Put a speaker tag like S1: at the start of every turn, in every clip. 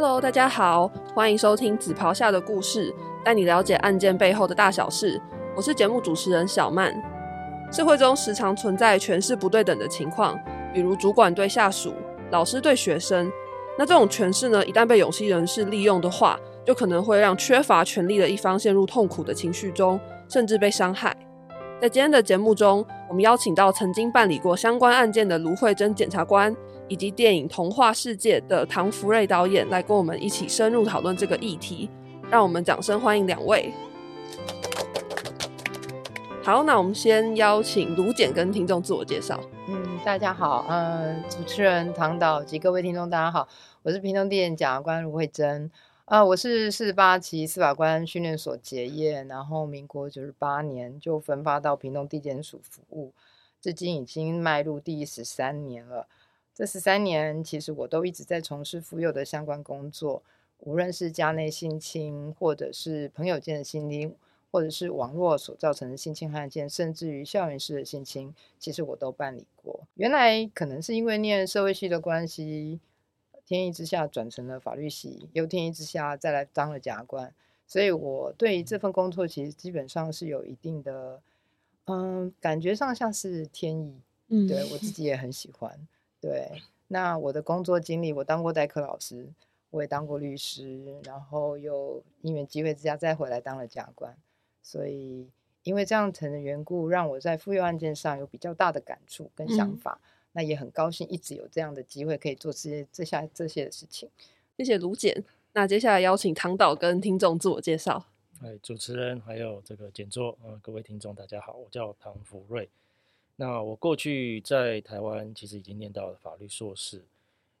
S1: Hello，大家好，欢迎收听《紫袍下的故事》，带你了解案件背后的大小事。我是节目主持人小曼。社会中时常存在权势不对等的情况，比如主管对下属、老师对学生。那这种权势呢，一旦被有心人士利用的话，就可能会让缺乏权力的一方陷入痛苦的情绪中，甚至被伤害。在今天的节目中，我们邀请到曾经办理过相关案件的卢慧珍检察官，以及电影《童话世界》的唐福瑞导演，来跟我们一起深入讨论这个议题。让我们掌声欢迎两位。好，那我们先邀请卢检跟听众自我介绍。
S2: 嗯，大家好，呃，主持人唐导及各位听众，大家好，我是屏东地检检察官卢慧珍。啊，我是四十八期司法官训练所结业，然后民国九十八年就分发到屏东地检署服务，至今已经迈入第十三年了。这十三年，其实我都一直在从事妇幼的相关工作，无论是家内性侵，或者是朋友间的性侵，或者是网络所造成的性侵案件，甚至于校园式的性侵，其实我都办理过。原来可能是因为念社会系的关系。天意之下转成了法律系，又天意之下再来当了甲官，所以我对这份工作其实基本上是有一定的，嗯，感觉上像是天意，嗯，对我自己也很喜欢。对，那我的工作经历，我当过代课老师，我也当过律师，然后又因缘机会之下再回来当了甲官，所以因为这样层的缘故，让我在妇幼案件上有比较大的感触跟想法。那也很高兴，一直有这样的机会可以做这些、这下这些的事情。
S1: 谢谢卢简。那接下来邀请唐导跟听众自我介绍。
S3: 哎，主持人还有这个简座，呃，各位听众大家好，我叫唐福瑞。那我过去在台湾其实已经念到了法律硕士，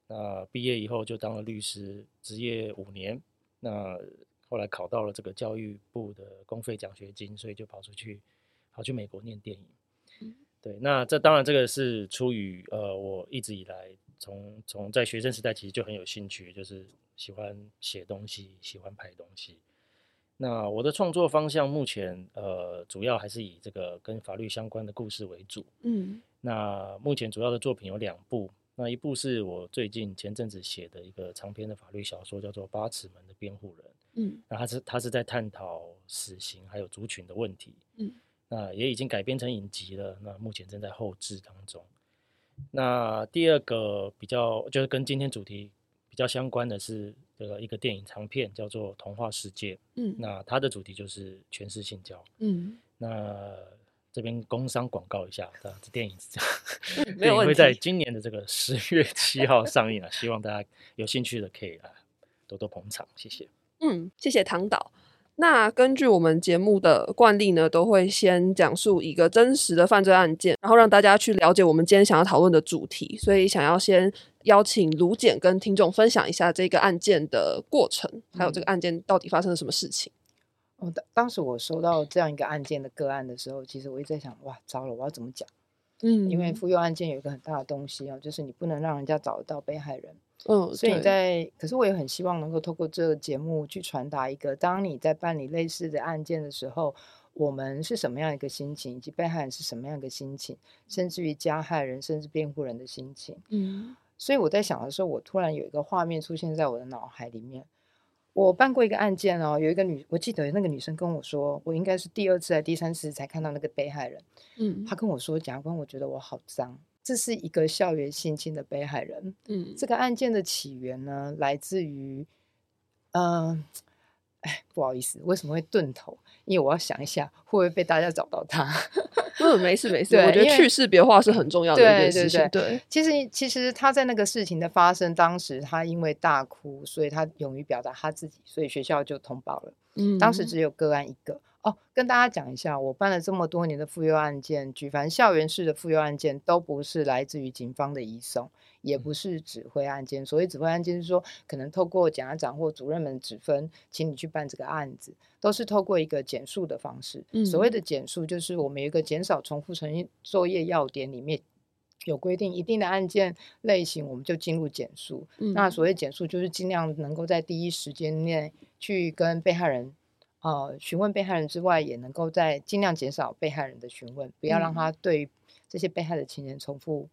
S3: 那毕业以后就当了律师，职业五年。那后来考到了这个教育部的公费奖学金，所以就跑出去，跑去美国念电影。对，那这当然这个是出于呃，我一直以来从从在学生时代其实就很有兴趣，就是喜欢写东西，喜欢拍东西。那我的创作方向目前呃，主要还是以这个跟法律相关的故事为主。嗯，那目前主要的作品有两部，那一部是我最近前阵子写的一个长篇的法律小说，叫做《八尺门的辩护人》。嗯，那他是他是在探讨死刑还有族群的问题。嗯。那也已经改编成影集了，那目前正在后制当中。那第二个比较就是跟今天主题比较相关的是这个一个电影长片，叫做《童话世界》。嗯，那它的主题就是全是性交。嗯，那这边工商广告一下，这电影是这样，电影会在今年的这个十月七号上映了，希望大家有兴趣的可以啊多多捧场，谢谢。
S1: 嗯，谢谢唐导。那根据我们节目的惯例呢，都会先讲述一个真实的犯罪案件，然后让大家去了解我们今天想要讨论的主题。所以想要先邀请卢简跟听众分享一下这个案件的过程，还有这个案件到底发生了什么事情。
S2: 哦，当当时我收到这样一个案件的个案的时候，其实我一直在想，哇，糟了，我要怎么讲？嗯，因为妇幼案件有一个很大的东西哦，就是你不能让人家找得到被害人。嗯，所以你在，可是我也很希望能够透过这个节目去传达一个，当你在办理类似的案件的时候，我们是什么样一个心情，以及被害人是什么样一个心情，甚至于加害人，甚至辩护人的心情。嗯，所以我在想的时候，我突然有一个画面出现在我的脑海里面。我办过一个案件哦，有一个女，我记得那个女生跟我说，我应该是第二次还是第三次才看到那个被害人。嗯，她跟我说，检察官，我觉得我好脏。这是一个校园性侵的被害人。嗯，这个案件的起源呢，来自于，嗯，哎，不好意思，为什么会顿头？因为我要想一下，会不会被大家找到他？
S1: 嗯，没事没事，我觉得去识别化是很重要的一件事情。
S2: 对，其实其实他在那个事情的发生当时，他因为大哭，所以他勇于表达他自己，所以学校就通报了。嗯，当时只有个案一个。哦，跟大家讲一下，我办了这么多年的妇幼案件，举凡校园式的妇幼案件，都不是来自于警方的移送，也不是指挥案件。所谓指挥案件，是说可能透过检察长或主任们指分，请你去办这个案子，都是透过一个减速的方式。所谓的减速，就是我们有一个减少重复成作业要点里面有规定，一定的案件类型，我们就进入减速。那所谓减速，就是尽量能够在第一时间内去跟被害人。呃，询问被害人之外，也能够在尽量减少被害人的询问，不要让他对这些被害的情人重复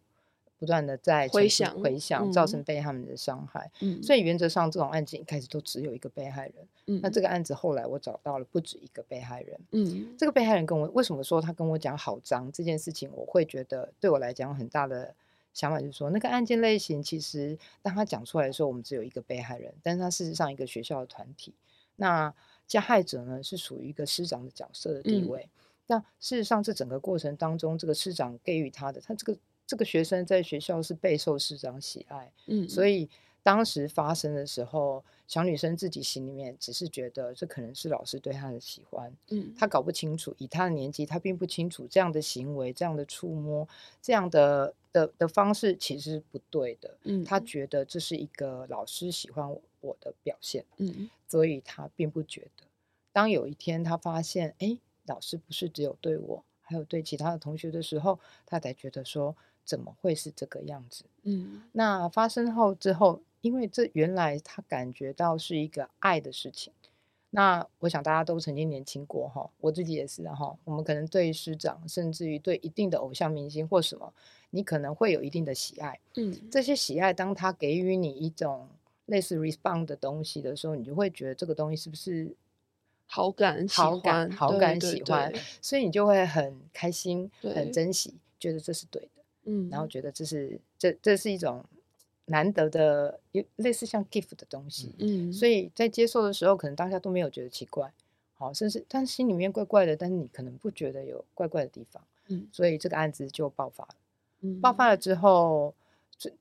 S2: 不断的在
S1: 回想
S2: 回想，造
S1: 嗯
S2: 成被害人的伤害。
S1: 嗯，
S2: 所以原则上，这种案件一开始都只有一个被害人。
S1: 嗯
S2: 那这个案子后来我找到了不止一个被害人。
S1: 嗯
S2: 这个被害人跟我为什么说他跟我讲好脏这件事情，我会觉得对我来讲很大的想法就是说，那个案件类型其实当他讲出来的时候，我们只有一个被害人，但是他事实上一个学校的团体，那加害者呢是属于一个师长的角色的地
S1: 嗯。
S2: 位。那事实上，这整个过程当中，这个师长给予他的，他这个这个学生在学校是备受师长喜爱，
S1: 嗯，
S2: 所以当时发生的时候，小女生自己心里面只是觉得这可能是老师对她的喜欢，
S1: 嗯。
S2: 她搞不清楚，以她的年纪，她并不清楚这样的行为、这样的触摸、这样的的的方式其实是不对的。
S1: 嗯。
S2: 她觉得这是一个老师喜欢我我的表现，
S1: 嗯
S2: 所以他并不觉得。当有一天他发现，哎，老师不是只有对我，还有对其他的同学的时候，他才觉得说，怎么会是这个样子？
S1: 嗯
S2: 那发生后之后，因为这原来他感觉到是一个爱的事情，那我想大家都曾经年轻过哈，我自己也是哈。我们可能对师长，甚至于对一定的偶像明星或什么，你可能会有一定的喜爱。
S1: 嗯
S2: 这些喜爱，当他给予你一种类似 respond 的东西的时候，你就会觉得这个东西是不是
S1: 好感喜
S2: 好感、
S1: 欢
S2: 好感、喜欢，所以你就会很开心、很珍惜，觉得这是对的。
S1: 嗯，
S2: 然后。觉得这是这这是一种难得的，有类似像 gift 的东西，
S1: 嗯，
S2: 所以在接受的时候，可能当下都没有觉得奇怪，好，甚至但是心里面怪怪的，但是你可能不觉得有怪怪的地方，
S1: 嗯。
S2: 所以这个案子就爆发了。
S1: 嗯。
S2: 爆发了之后，这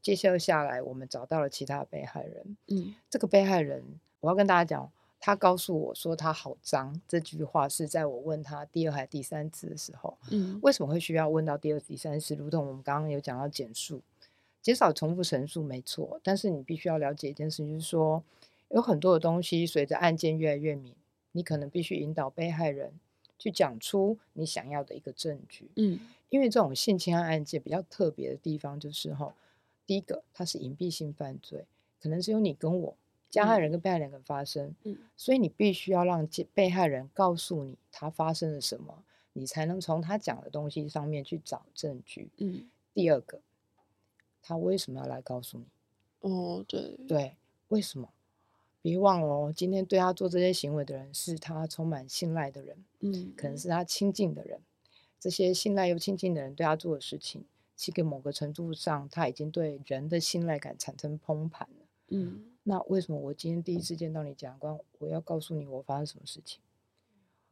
S2: 接下下来我们找到了其他被害人，
S1: 嗯
S2: 这个被害人，我要跟大家讲。他告诉我说他好脏，这句话是在我问他第二还第三次的时候，
S1: 嗯
S2: 为什么会需要问到第二、第三次？如同我们刚刚有讲到减数，减少重复陈述没错，但是你必须要了解一件事情，就是说有很多的东西随着案件越来越明，你可能必须引导被害人去讲出你想要的一个证据。
S1: 嗯
S2: 因为这种性侵害案件比较特别的地方就是哈，第一个它是隐蔽性犯罪，可能只有你跟我加害人跟被害人跟发生，
S1: 嗯
S2: 所以你必须要让被被害人告诉你他发生了什么，你才能从他讲的东西上面去找证据。
S1: 嗯
S2: 第二个，他为什么要来告诉你？
S1: 哦对
S2: 对，为什么？别忘了哦，今天对他做这些行为的人是他充满信赖的人，
S1: 嗯
S2: 可能是他亲近的人。这些信赖又亲近的人对他做的事情，其实某个程度上，他已经对人的信赖感产生崩盘了。
S1: 嗯
S2: 那为什么我今天第一次见到你检察官，我要告诉你我发生什么事情？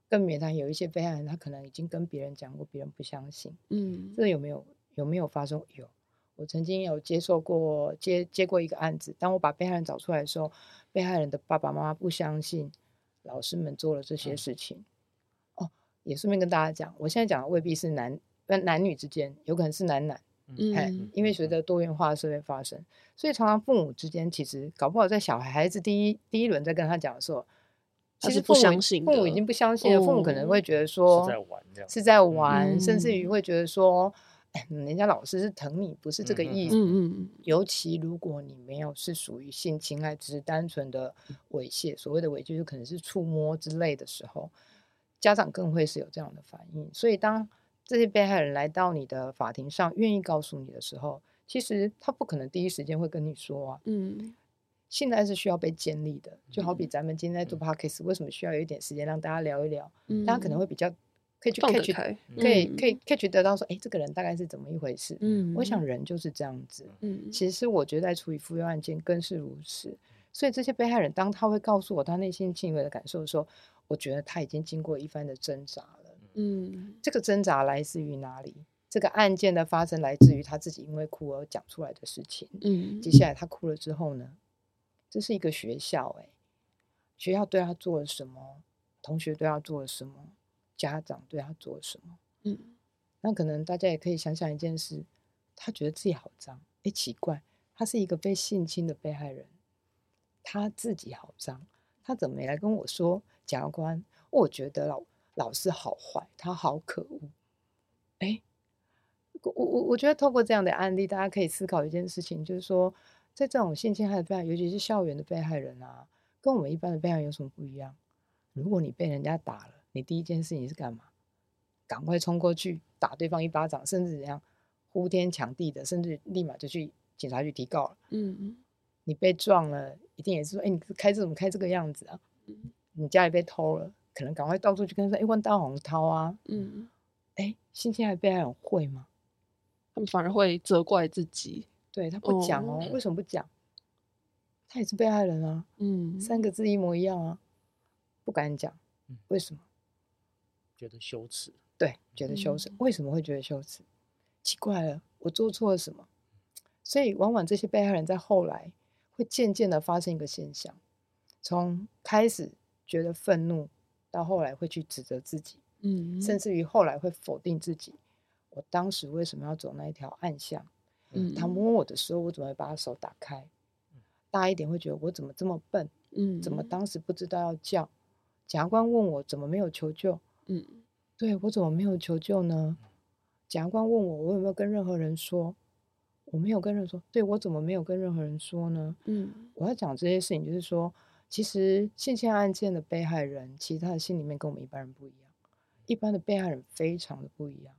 S2: 更免谈有一些被害人，他可能已经跟别人讲过，别人不相信，
S1: 嗯
S2: 这有没有有没有发生？有，我曾经有接受过接接过一个案子，当我把被害人找出来的时候，被害人的爸爸妈妈不相信老师们做了这些事情。哦，也顺便跟大家讲，我现在讲的未必是男呃男女之间，有可能是男男。哎
S1: 嗯，
S2: 因为随着多元化的社会发生，所以常常父母之间其实搞不好在小孩子第一第一轮在跟他讲的时候，其实父母
S1: 相信
S2: 父母已经不相信了，父母可能
S1: 哦
S2: 会觉得说
S3: 是在玩这样，
S2: 是在玩，甚至于
S1: 嗯
S2: 会觉得说，哎，人家老师是疼你，不是这个意思。
S1: 嗯嗯
S2: 尤其如果你没有是属于性侵害，只是单纯的猥亵，所谓的猥亵就可能是触摸之类的时候，家长更会是有这样的反应。所以当这些被害人来到你的法庭上，愿意告诉你的时候，其实他不可能第一时间会跟你说啊。
S1: 嗯
S2: 信赖是需要被建立的，就好比
S1: 嗯
S2: 咱们今天在做 podcast，为什么需要有一点时间让大家聊一聊？
S1: 嗯，
S2: 大家可能会比较可以去 catch
S1: 开，
S2: 可以
S1: 嗯
S2: 可以 catch 得到说，哎，这个人大概是怎么一回事？
S1: 嗯，
S2: 我想人就是这样子。
S1: 嗯
S2: 其实我觉得在处理妇幼案件更是如此。所以这些被害人，当他会告诉我他内心敬畏的感受的时候，我觉得他已经经过一番的挣扎了。
S1: 嗯
S2: 这个挣扎来自于哪里？这个案件的发生来自于他自己因为哭而讲出来的事情。
S1: 嗯
S2: 接下来他哭了之后呢？这是一个学校、欸，学校对他做了什么？同学对他做了什么？家长对他做了什么？
S1: 嗯
S2: 那可能大家也可以想想一件事，他觉得自己好脏，哎，奇怪，他是一个被性侵的被害人，他自己好脏，他怎么没来跟我说？检察官，我觉得老老师好坏，他好可恶。哎，我我我觉得透过这样的案例，大家可以思考一件事情，就是说，在这种性侵害的被害，尤其是校园的被害人啊，跟我们一般的被害人有什么不一样？如果你被人家打了，你第一件事情是干嘛？赶快冲过去打对方一巴掌，甚至怎样呼天抢地的，甚至立马就去警察局提告了。
S1: 嗯
S2: 你被撞了，一定也是说，哎，你开车怎么开这个样子啊？
S1: 嗯
S2: 你家里被偷了，可能赶快到处去跟他说，哎，问大红涛啊，
S1: 嗯，
S2: 哎，性侵害被害人会吗？
S1: 他们反而会责怪自己。
S2: 对他不讲哦，
S1: 哦
S2: 为什么不讲？他也是被害人啊，
S1: 嗯，
S2: 三个字一模一样啊，不敢讲
S3: 嗯，
S2: 为什么？
S3: 觉得羞耻。
S2: 对，觉得羞耻。
S1: 嗯
S2: 为什么会觉得羞耻？奇怪了，我做错了什么？所以，往往这些被害人在后来会渐渐的发生一个现象，从开始觉得愤怒，到后来会去指责自己，
S1: 嗯，
S2: 甚至于后来会否定自己。我当时为什么要走那一条暗巷？
S1: 嗯
S2: 他摸我的时候，我怎么会把他手打开？大一点会觉得我怎么这么笨？
S1: 嗯
S2: 怎么当时不知道要叫？检察官问我怎么没有求救？
S1: 嗯
S2: 对我怎么没有求救呢？检察官问我，我有没有跟任何人说？我没有跟任何人说。对我怎么没有跟任何人说呢？
S1: 嗯
S2: 我要讲这些事情，就是说，其实性侵案件的被害人，其实他的心里面跟我们一般人不一样，一般的被害人非常的不一样。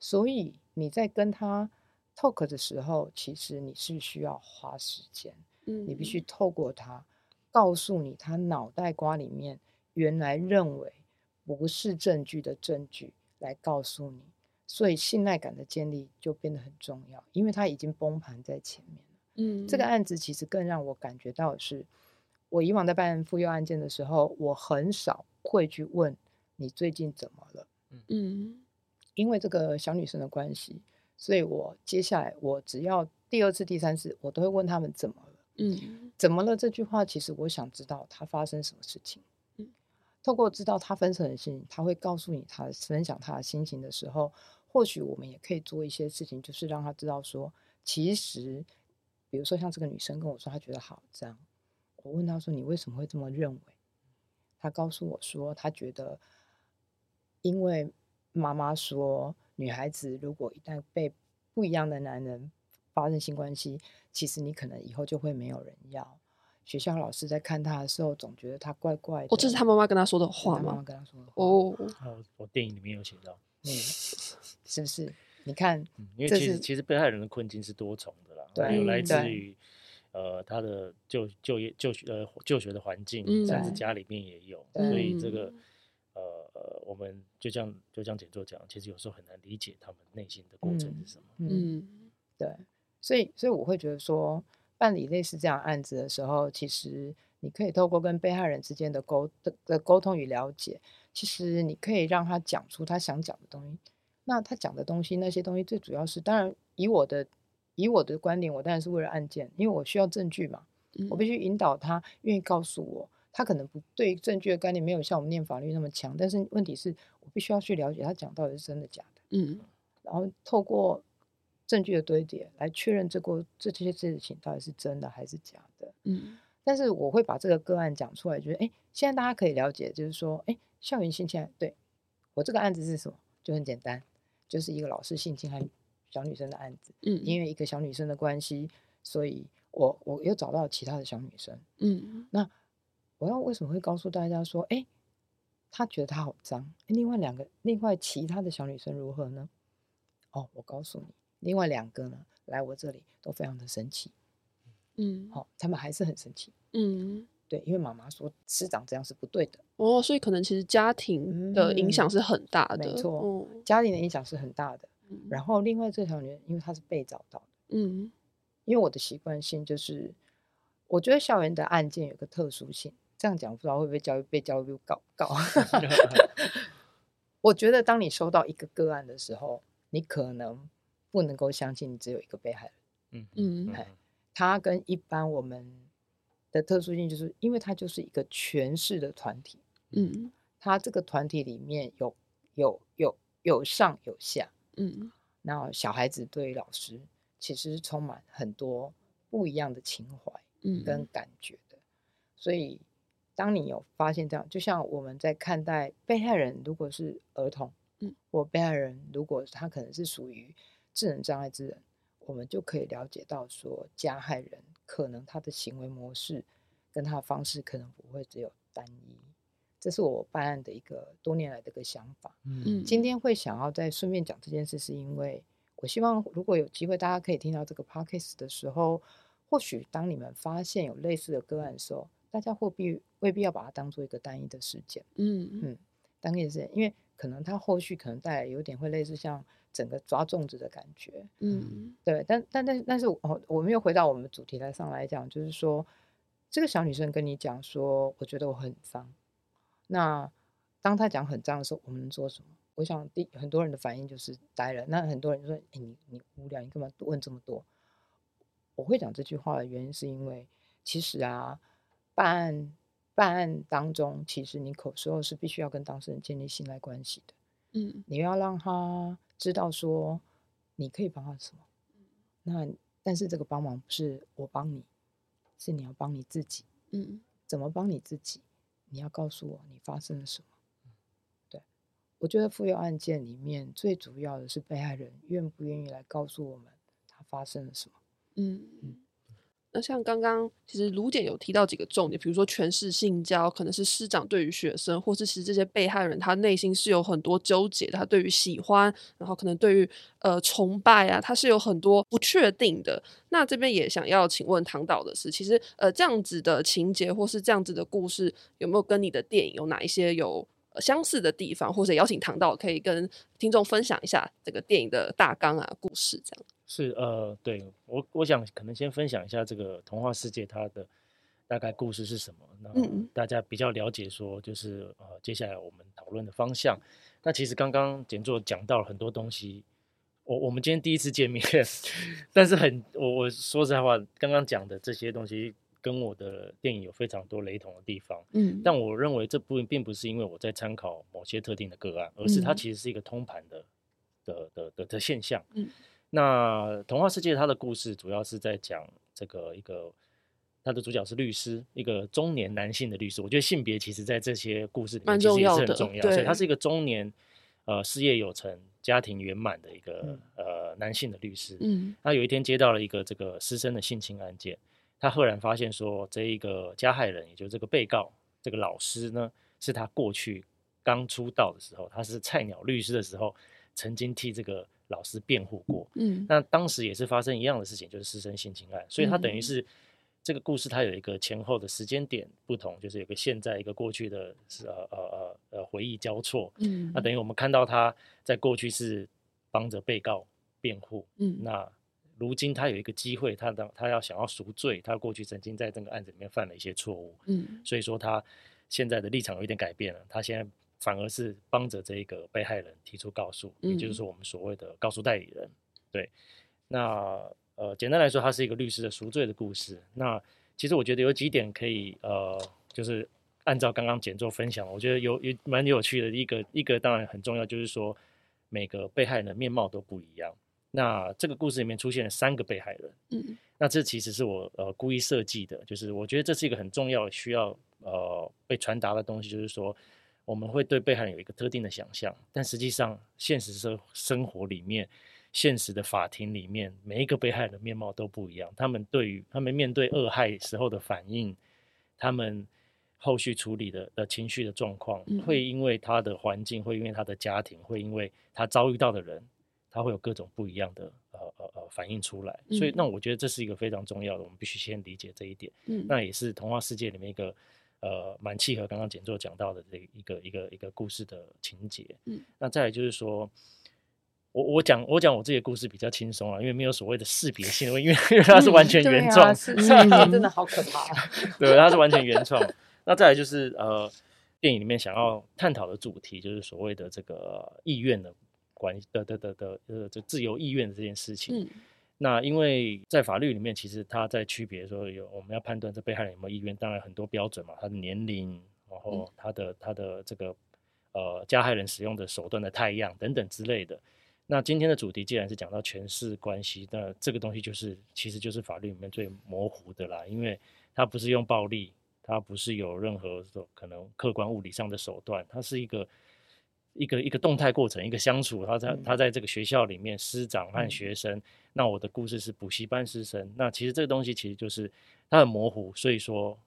S2: 所以你在跟他 talk 的时候，其实你是需要花时间，
S1: 嗯，
S2: 你必须透过他告诉你他脑袋瓜里面原来认为不是证据的证据来告诉你，所以信赖感的建立就变得很重要，因为他已经崩盘在前面了。
S1: 嗯
S2: 这个案子其实更让我感觉到的是，我以往在办妇幼案件的时候，我很少会去问你最近怎么了，
S1: 嗯
S2: 因为这个小女生的关系，所以我接下来我只要第二次、第三次，我都会问他们怎么了。
S1: 嗯
S2: 怎么了？这句话其实我想知道她发生什么事情。
S1: 嗯
S2: 透过知道她分成的心情，他会告诉你她分享她的心情的时候，或许我们也可以做一些事情，就是让她知道说，其实，比如说像这个女生跟我说，她觉得好脏，我问他说你为什么会这么认为？他告诉我说，他觉得，因为妈妈说，女孩子如果一旦被不一样的男人发生性关系，其实你可能以后就会没有人要。学校老师在看他的时候，总觉得他怪怪的。
S1: 哦，这是他妈妈跟他说的话
S2: 吗妈妈
S1: 吗？
S2: 跟他说的话。
S1: 哦，
S3: 我电影里面有写到，
S2: 嗯，是不是？你看，
S3: 嗯，因为其实其实被害人的困境是多重的啦，
S2: 对
S3: 有来自于呃他的就就业就学呃就学的环境，
S1: 嗯
S3: 甚至家里面也有，
S2: 对
S3: 所以这个
S1: 嗯
S3: 呃呃我们就这样就这样简作讲，其实有时候很难理解他们内心的过程是什么。
S2: 嗯，
S1: 嗯
S2: 对，所以所以我会觉得说，办理类似这样案子的时候，其实你可以透过跟被害人之间的沟的的沟通与了解，其实你可以让他讲出他想讲的东西。那他讲的东西，那些东西最主要是，当然以我的以我的观点，我当然是为了案件，因为我需要证据嘛，
S1: 嗯，
S2: 我必须引导他愿意告诉我，他可能不对证据的概念没有像我们念法律那么强，但是问题是我必须要去了解他讲到底是真的假的。
S1: 嗯
S2: 然后透过证据的堆叠来确认这个这些事情到底是真的还是假的。
S1: 嗯
S2: 但是我会把这个个案讲出来，觉得哎，现在大家可以了解，就是说，哎，校园性侵害，对我这个案子是什么？就很简单，就是一个老师性侵害小女生的案子，
S1: 嗯，
S2: 因为一个小女生的关系，所以我我又找到其他的小女生。
S1: 嗯那
S2: 我要为什么会告诉大家说，哎，他觉得他好脏，另外两个，另外其他的小女生如何呢？哦，我告诉你，另外两个呢，来我这里都非常的生气，
S1: 嗯
S2: 好、他们还是很生气，
S1: 嗯
S2: 对，因为妈妈说师长这样是不对的，
S1: 哦，所以可能其实家庭的影响
S2: 嗯
S1: 是很大的，
S2: 没错
S1: 哦
S2: 家庭的影响是很大的。
S1: 嗯
S2: 然后另外这条女人，因为她是被找到的，
S1: 嗯
S2: 因为我的习惯性就是，我觉得校园的案件有个特殊性，这样讲不知道会不会教育被教育部告告。我觉得当你收到一个个案的时候，你可能不能够相信你只有一个被害人。
S3: 嗯
S1: 嗯
S3: 嗯
S2: 他跟一般我们的特殊性，就是因为它就是一个全市的团体，
S1: 嗯
S2: 它这个团体里面有有有有上有下，
S1: 嗯。
S2: 那小孩子对老师其实是充满很多不一样的情怀
S1: 嗯。
S2: 跟感觉的，所以当你有发现这样，就像我们在看待被害人，如果是儿童，
S1: 嗯，
S2: 或被害人如果他可能是属于智能障碍之人，我们就可以了解到说，加害人可能他的行为模式跟他的方式可能不会只有单一，这是我办案的一个多年来的一个想法。
S1: 嗯。
S2: 今天会想要再顺便讲这件事，是因为我希望如果有机会，大家可以听到这个 podcast 的时候，或许当你们发现有类似的个案的时候，大家未必未必要把它当做一个单一的事件，
S1: 嗯
S2: 嗯，单一的事件，因为可能它后续可能带来有点会类似像整个抓粽子的感觉，
S1: 嗯。
S2: 对，但但但但是我我们又回到我们主题来上来讲，就是说这个小女生跟你讲说，我觉得我很脏，那当他讲很脏的时候，我们能做什么？我想第很多人的反应就是呆了，那很多人就说：“哎，你你无聊，你干嘛问这么多？”我会讲这句话的原因是因为，其实啊，办案办案当中，其实你口时候是必须要跟当事人建立信赖关系的，
S1: 嗯
S2: 你要让他知道说你可以帮他什么。那但是这个帮忙不是我帮你，是你要帮你自己。
S1: 嗯
S2: 怎么帮你自己？你要告诉我你发生了什么。对，我觉得妇幼案件里面最主要的是被害人愿不愿意来告诉我们他发生了什么。
S1: 嗯。那像刚刚其实卢检有提到几个重点，比如说权势性交，可能是师长对于学生，或是其实这些被害人他内心是有很多纠结的，他对于喜欢，然后可能对于呃崇拜啊，他是有很多不确定的。那这边也想要请问唐导的是，其实呃这样子的情节或是这样子的故事，有没有跟你的电影有哪一些有呃相似的地方，或者邀请唐导可以跟听众分享一下这个电影的大纲啊故事这样。
S3: 是呃，对我我想可能先分享一下这个童话世界它的大概故事是什么，那
S1: 嗯
S3: 大家比较了解说就是呃接下来我们讨论的方向。那其实刚刚简作讲到了很多东西，我我们今天第一次见面，但是很我我说实在话，刚刚讲的这些东西跟我的电影有非常多雷同的地方。
S1: 嗯
S3: 但我认为这部分并不是因为我在参考某些特定的个案，而是它
S1: 嗯
S3: 其实是一个通盘的的的的的现象。
S1: 嗯
S3: 那童话世界它的故事主要是在讲这个一个，它的主角是律师，一个中年男性的律师。我觉得性别其实在这些故事里面其实也
S1: 重要的
S3: 是很重要，所以他是一个中年呃事业有成、家庭圆满的一个、
S2: 嗯
S3: 呃男性的律师。
S1: 嗯
S3: 他有一天接到了一个这个师生的性侵案件，他赫然发现说，这一个加害人，也就是这个被告，这个老师呢，是他过去刚出道的时候，他是菜鸟律师的时候，曾经替这个老师辩护过。
S1: 嗯
S3: 那当时也是发生一样的事情，就是师生性侵案，所以他等于
S1: 嗯
S3: 是这个故事它有一个前后的时间点不同，就是有个现在一个过去的是呃呃呃呃回忆交错。
S1: 嗯
S3: 那等于我们看到他在过去是帮着被告辩护，
S1: 嗯
S3: 那如今他有一个机会，他当他要想要赎罪，他过去曾经在这个案子里面犯了一些错误，
S1: 嗯
S3: 所以说他现在的立场有一点改变了，他现在反而是帮着这个被害人提出告诉，也就是
S1: 嗯
S3: 说我们所谓的告诉代理人。对，那呃，简单来说，他是一个律师的赎罪的故事。那其实我觉得有几点可以呃，就是按照刚刚简做分享，我觉得有有蛮有趣的一个一个当然很重要，就是说每个被害人的面貌都不一样。那这个故事里面出现了三个被害人，
S1: 嗯。
S3: 那这其实是我呃故意设计的，就是我觉得这是一个很重要需要呃被传达的东西，就是说我们会对被害人有一个特定的想象，但实际上现实生生活里面，现实的法庭里面，每一个被害人的面貌都不一样，他们对于他们面对恶害时候的反应，他们后续处理的的情绪的状况，
S1: 嗯。
S3: 会因为他的环境，会因为他的家庭，会因为他遭遇到的人，他会有各种不一样的呃呃呃反应出来，所以
S1: 嗯
S3: 那我觉得这是一个非常重要的，我们必须先理解这一点。
S1: 嗯
S3: 那也是童话世界里面一个呃蛮契合刚刚简作讲到的这一个一个一个故事的情节。
S1: 嗯，
S3: 那再来就是说。我我讲我讲我自己的故事比较轻松啊，因为没有所谓的识别性，因为因为它是完全原创，
S2: 啊，是是 真的好可怕。
S3: 对，它是完全原创。那再来就是呃，电影里面想要探讨的主题，就是所谓的这个意愿的关的的的的呃，这自由意愿的这件事情。
S1: 嗯
S3: 那因为在法律里面，其实它在区别说有我们要判断这被害人有没有意愿，当然很多标准嘛，他的年龄，然后他的他的这个呃加害人使用的手段的太样等等之类的。那今天的主题既然是讲到权势关系，那这个东西就是其实就是法律里面最模糊的啦，因为它不是用暴力，它不是有任何的可能客观物理上的手段，它是一个一个一个动态过程，一个相处。他在
S2: 嗯
S3: 他在这个学校里面，师长和
S2: 嗯
S3: 学生。那我的故事是补习班师生，那其实这个东西其实就是它很模糊，所以说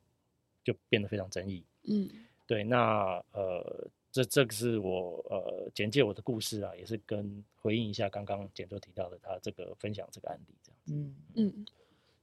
S3: 就变得非常争议。
S1: 嗯
S3: 对，那呃，这这个是我呃简介我的故事啊，也是跟回应一下刚刚简卓提到的他这个分享这个案例这样。
S2: 嗯
S1: 嗯，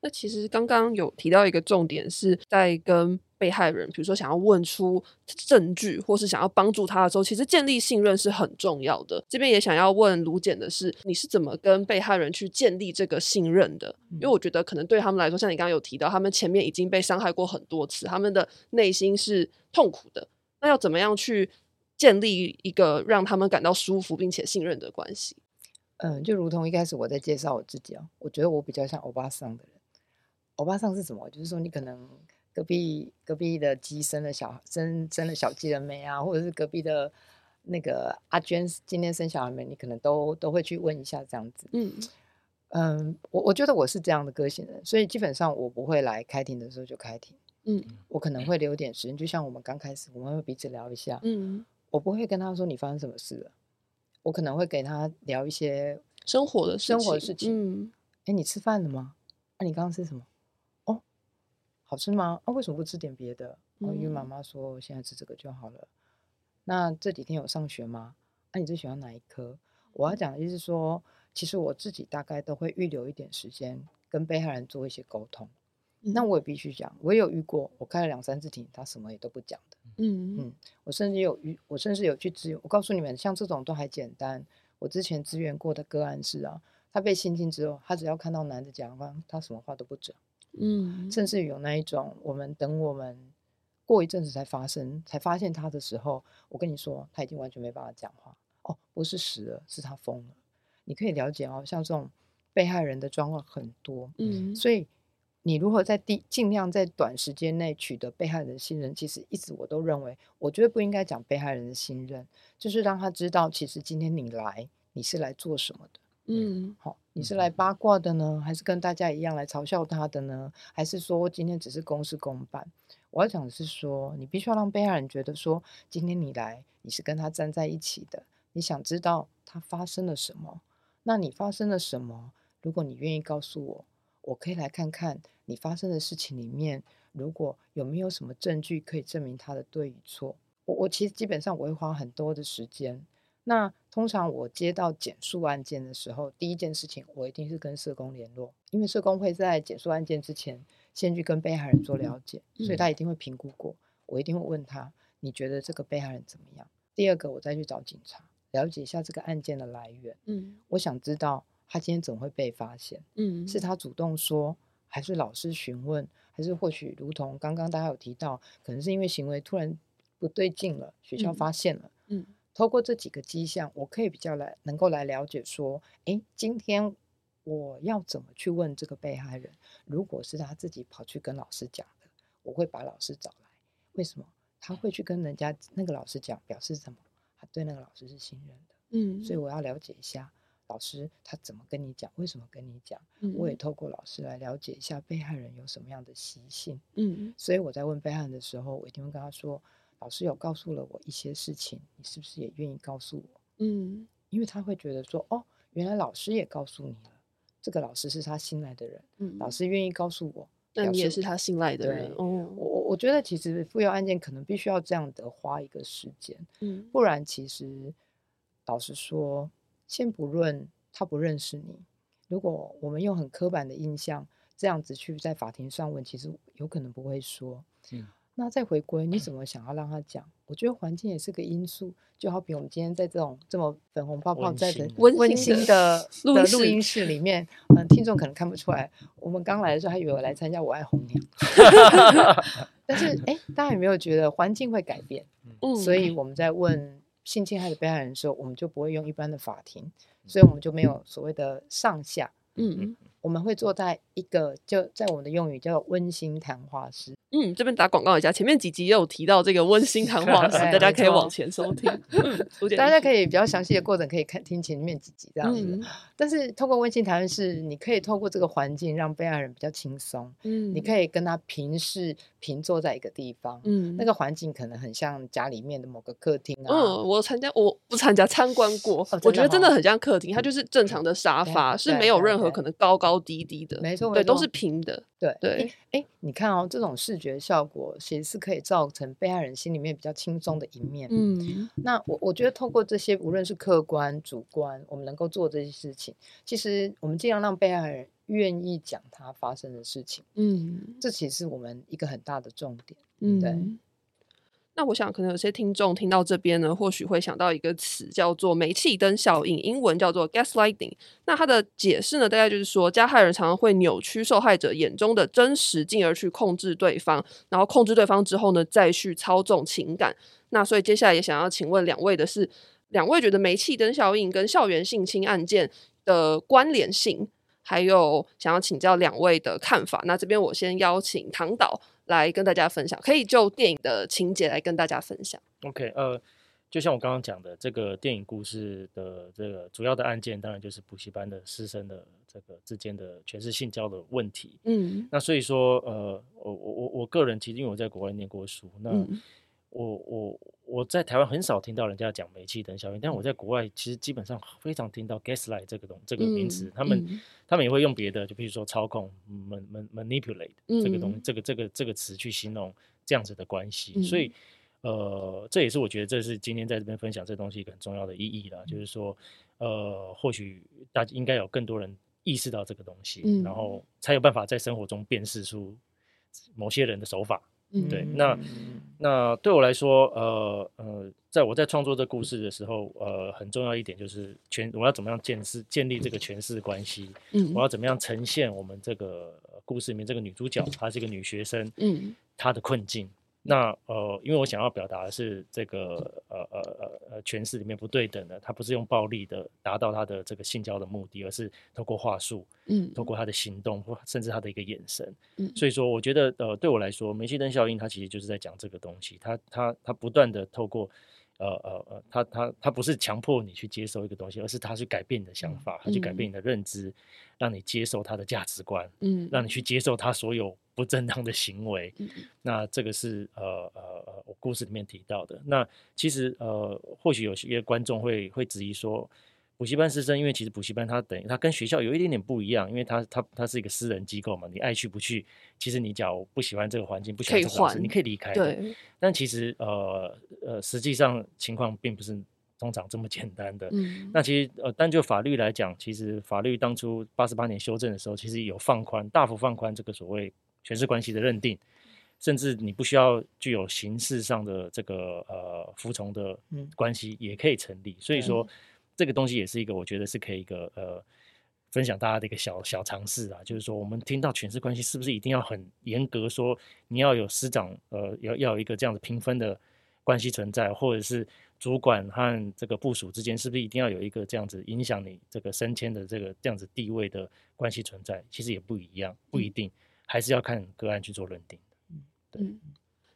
S1: 那其实刚刚有提到一个重点，是在跟被害人，比如说想要问出证据，或是想要帮助他的时候，其实建立信任是很重要的。这边也想要问卢简的是，你是怎么跟被害人去建立这个信任的？因为我觉得可能对他们来说，像你刚刚有提到，他们前面已经被伤害过很多次，他们的内心是痛苦的。那要怎么样去建立一个让他们感到舒服并且信任的关系？
S2: 嗯，就如同一开始我在介绍我自己啊，我觉得我比较像欧巴桑的人。欧巴桑是什么？就是说你可能隔壁隔壁的鸡生了小生生了小鸡了没啊？或者是隔壁的那个阿娟今天生小孩没？你可能都都会去问一下这样子。
S1: 嗯
S2: 嗯，我我觉得我是这样的个性人，所以基本上我不会来开庭的时候就开庭。
S1: 嗯
S2: 我可能会留点时间，就像我们刚开始，我们会彼此聊一下。
S1: 嗯，
S2: 我不会跟他说你发生什么事了，我可能会给他聊一些，
S1: 生活的事
S2: 生活的事情
S1: 嗯
S2: 哎，你吃饭了吗？啊，你刚刚吃什么？哦，好吃吗？啊，为什么不吃点别的？哦，因为妈
S1: 嗯
S2: 妈说现在吃这个就好了。那这几天有上学吗？啊，你最喜欢哪一科？我要讲的就是说，其实我自己大概都会预留一点时间跟被害人做一些沟通。那
S1: 嗯
S2: 我也必须讲，我也有遇过，我开了两三次庭，他什么也都不讲的。
S1: 嗯
S2: 嗯我甚至有遇，我甚至有去支援。我告诉你们，像这种都还简单。我之前支援过的个案是啊，他被性侵之后，他只要看到男的讲话，他什么话都不讲，
S1: 嗯
S2: 甚至有那一种，我们等我们过一阵子才发生，才发现他的时候，我跟你说，他已经完全没办法讲话。哦，不是死了，是他疯了。你可以了解哦，像这种被害人的状况很多，
S1: 嗯
S2: 所以你如何在第尽量在短时间内取得被害人的信任，其实一直我都认为，我觉得不应该讲被害人的信任，就是让他知道，其实今天你来，你是来做什么的。
S1: 嗯
S2: 好、你是来八卦的呢，还是跟大家一样来嘲笑他的呢？还是说今天只是公事公办？我要讲的是说，你必须要让被害人觉得说，今天你来，你是跟他站在一起的，你想知道他发生了什么，那你发生了什么？如果你愿意告诉我，我可以来看看你发生的事情里面，如果有没有什么证据可以证明他的对与错。我我其实基本上我会花很多的时间。那通常我接到减诉案件的时候，第一件事情我一定是跟社工联络，因为社工会在减诉案件之前先去跟被害人做了解，所以他一定会评估过。我一定会问他，你觉得这个被害人怎么样？第二个，我再去找警察了解一下这个案件的来源。
S1: 嗯
S2: 我想知道他今天怎么会被发现。
S1: 嗯
S2: 是他主动说，还是老师询问，还是或许如同刚刚大家有提到，可能是因为行为突然不对劲了，学校
S1: 嗯
S2: 发现了。
S1: 嗯
S2: 透过这几个迹象，我可以比较来能够来了解说，诶，今天我要怎么去问这个被害人？如果是他自己跑去跟老师讲的，我会把老师找来。为什么他会去跟人家那个老师讲？表示什么？他对那个老师是信任的。
S1: 嗯，
S2: 所以我要了解一下老师他怎么跟你讲，为什么跟你讲。我也透过老师来了解一下被害人有什么样的习性。
S1: 嗯
S2: 所以我在问被害人的时候，我一定会跟他说：“老师有告诉了我一些事情，你是不是也愿意告诉我
S1: 嗯？”
S2: 因为他会觉得说：“哦，原来老师也告诉你了，这个老师是他信赖的人，
S1: 嗯
S2: 老师愿意告诉我。”
S1: 那你也是他信赖的人哦，
S2: 我我我觉得其实妇幼案件可能必须要这样的花一个时间，
S1: 嗯
S2: 不然其实老实说，先不论他不认识你，如果我们用很刻板的印象这样子去在法庭上问，其实有可能不会说。
S3: 嗯
S2: 那再回归，你怎么想要让他讲？我觉得环境也是个因素，就好比我们今天在这种这么粉红泡泡在的
S3: 温馨的
S1: 录音室
S2: 的录音室里面，嗯，听众可能看不出来，我们刚来的时候还以为我来参加《我爱红娘》，但是哎，大家有没有觉得环境会改变？
S1: 嗯，
S2: 所以我们在问性侵害的被害人的时候，我们就不会用一般的法庭，所以我们就没有所谓的上下，
S1: 嗯
S2: 我们会坐在一个就在我们的用语叫温馨谈话室。
S1: 嗯，这边打广告一下，前面几集也有提到这个温馨谈话室，大家可以往前收听。嗯，
S2: 大家可
S1: 以
S2: 以比较详细的过程可以看听前面几集这样子。
S1: 嗯
S2: 但是透过温馨谈话室，你可以透过这个环境让被害人比较轻松，
S1: 嗯，
S2: 你可以跟他平视平坐在一个地方。
S1: 嗯
S2: 那个环境可能很像家里面的某个客厅啊，
S1: 嗯，我参加我不参加参观过，
S2: 哦
S1: 我觉得真的很像客厅，它就是正常的沙发，是没有任何可能高高高低低的，
S2: 没错，
S1: 对，都是平的，
S2: 对
S1: 对，
S2: 哎，你看哦，这种视觉效果其实是可以造成被害人心里面比较轻松的一面。
S1: 嗯
S2: 那我我觉得透过这些，无论是客观、主观，我们能够做这些事情，其实我们尽量让被害人愿意讲他发生的事情，
S1: 嗯
S2: 这其实是我们一个很大的重点。
S1: 嗯，
S2: 对。
S1: 那我想，可能有些听众听到这边呢，或许会想到一个词，叫做煤气灯效应，英文叫做 gaslighting。那它的解释呢，大概就是说，加害人常常会扭曲受害者眼中的真实，进而去控制对方，然后控制对方之后呢，再去操纵情感。那所以接下来也想要请问两位的是，两位觉得煤气灯效应跟校园性侵案件的关联性，还有想要请教两位的看法。那这边我先邀请唐导来跟大家分享，可以就电影的情节来跟大家分享。
S3: OK，呃，就像我刚刚讲的，这个电影故事的这个主要的案件，当然就是补习班的师生的这个之间的全是性交的问题。
S1: 嗯
S3: 那所以说，呃，我我我我个人其实因为我在国外念过书，那
S1: 嗯
S3: 我我我在台湾很少听到人家讲煤气灯效应，但我在国外其实基本上非常听到 gaslight 这个东这个名词，他们、
S1: 嗯。
S3: 他们也会用别的，就比如说操控、man man manipulate 这个东西，
S1: 嗯。
S3: 这个这个这个词去形容这样子的关系，所以呃，这也是我觉得这是今天在这边分享这东西一个很重要的意义啦，就是说，呃，或许大家应该有更多人意识到这个东西，
S1: 嗯
S3: 然。后才有办法在生活中辨识出某些人的手法。
S1: 嗯
S3: 对那那对我来说，呃呃，在我在创作这故事的时候，呃，很重要一点就是全我要怎么样建设建立这个诠释关系，
S1: 嗯
S3: 我要怎么样呈现我们这个呃故事里面这个女主角，她是一个女学生，
S1: 嗯
S3: 她的困境。那呃，因为我想要表达的是这个呃呃呃呃诠释里面不对等的，他不是用暴力的达到他的这个性交的目的，而是透过话术，
S1: 嗯
S3: 透过他的行动，或甚至他的一个眼神。
S1: 嗯
S3: 所以说，我觉得呃，对我来说，煤气灯效应它其实就是在讲这个东西，它它它不断的透过。呃呃呃，它它它不是强迫你去接受一个东西，而是它去改变你的想法，它去改变你的认知，让你接受它的价值观，
S1: 嗯
S3: 让你去接受他所有不正当的行为。
S1: 嗯
S3: 那这个是呃呃呃，我故事里面提到的。那其实呃，或许有些观众会会质疑说，补习班师生，因为其实补习班它等于它跟学校有一点点不一样，因为它它它是一个私人机构嘛，你爱去不去，其实你假如不喜欢这个环境，不喜欢这个老师，
S1: 换
S3: 你可以离开的。
S1: 对
S3: 但其实呃呃，实际上情况并不是通常这么简单的。
S1: 嗯
S3: 那其实呃，单就法律来讲，其实法律当初八十八年修正的时候，其实有放宽，大幅放宽这个所谓权势关系的认定，甚至你不需要具有形式上的这个呃服从的
S2: 嗯
S3: 关系也可以成立。所以说，这个东西也是一个我觉得是可以一个呃分享大家的一个小小尝试啊，就是说我们听到权势关系是不是一定要很严格说你要有师长呃要要有一个这样子评分的关系存在，或者是主管和这个部署之间是不是一定要有一个这样子影响你这个升迁的这个这样子地位的关系存在？其实也不一样，不一定，还是要看个案去做认定。
S1: 嗯。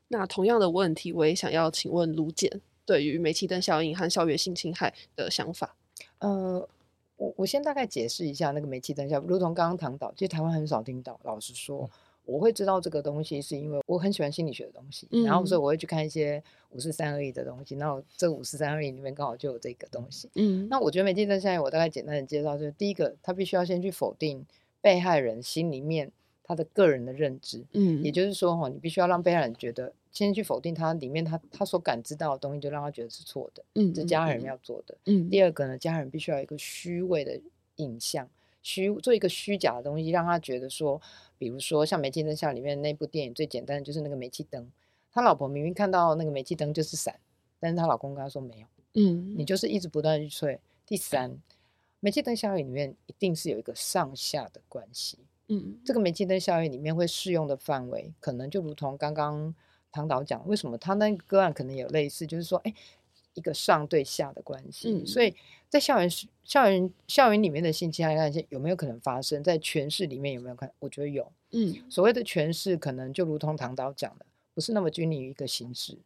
S1: 那同样的问题，我也想要请问卢简对于煤气灯效应和校园性侵害的想法。
S2: 呃，我我先大概解释一下那个煤气灯效应，如同刚刚唐导，其实台湾很少听到。老实说，我会知道这个东西，是因为我很喜欢心理学的东西，然后所以
S1: 嗯
S2: 我会去看一些五四三二一的东西。那我这五四三二一里面刚好就有这个东西。
S1: 嗯
S2: 那我觉得煤气灯效应，我大概简单的介绍，就是第一个，他必须要先去否定被害人心里面他的个人的认知，
S1: 嗯
S2: 也就是说，哈，你必须要让被害人觉得，先去否定他里面他他所感知到的东西，就让他觉得是错的，
S1: 嗯
S2: 这家人要做的。
S1: 嗯
S2: 第二个呢，家人必须要有一个虚伪的影像，虚做一个虚假的东西，让他觉得说，比如说像《煤气灯下》里面那部电影，最简单的就是那个煤气灯，他老婆明明看到那个煤气灯就是闪，但是她老公跟她说没有，
S1: 嗯
S2: 你就是一直不断去吹。第三，煤气灯效应里面一定是有一个上下的关系，
S1: 嗯
S2: 这个煤气灯效应里面会适用的范围，可能就如同刚刚唐导讲，为什么他那个个案可能有类似，就是说，哎，一个上对下的关系。
S1: 嗯
S2: 所以在校园校园校园里面的性侵害案件有没有可能发生在全市里面有没有看？我觉得有。
S1: 嗯
S2: 所谓的全市，可能就如同唐导讲的，不是那么拘泥于一个形式，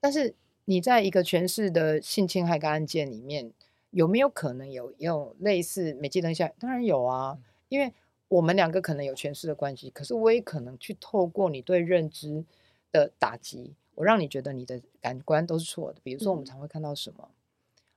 S2: 但是你在一个全市的性侵害个案件里面，有没有可能有有类似煤气灯下？当然有啊，因为我们两个可能有权势的关系，可是我也可能去透过你对认知的打击，我让你觉得你的感官都是错的。比如说，我们
S1: 嗯
S2: 常会看到什么，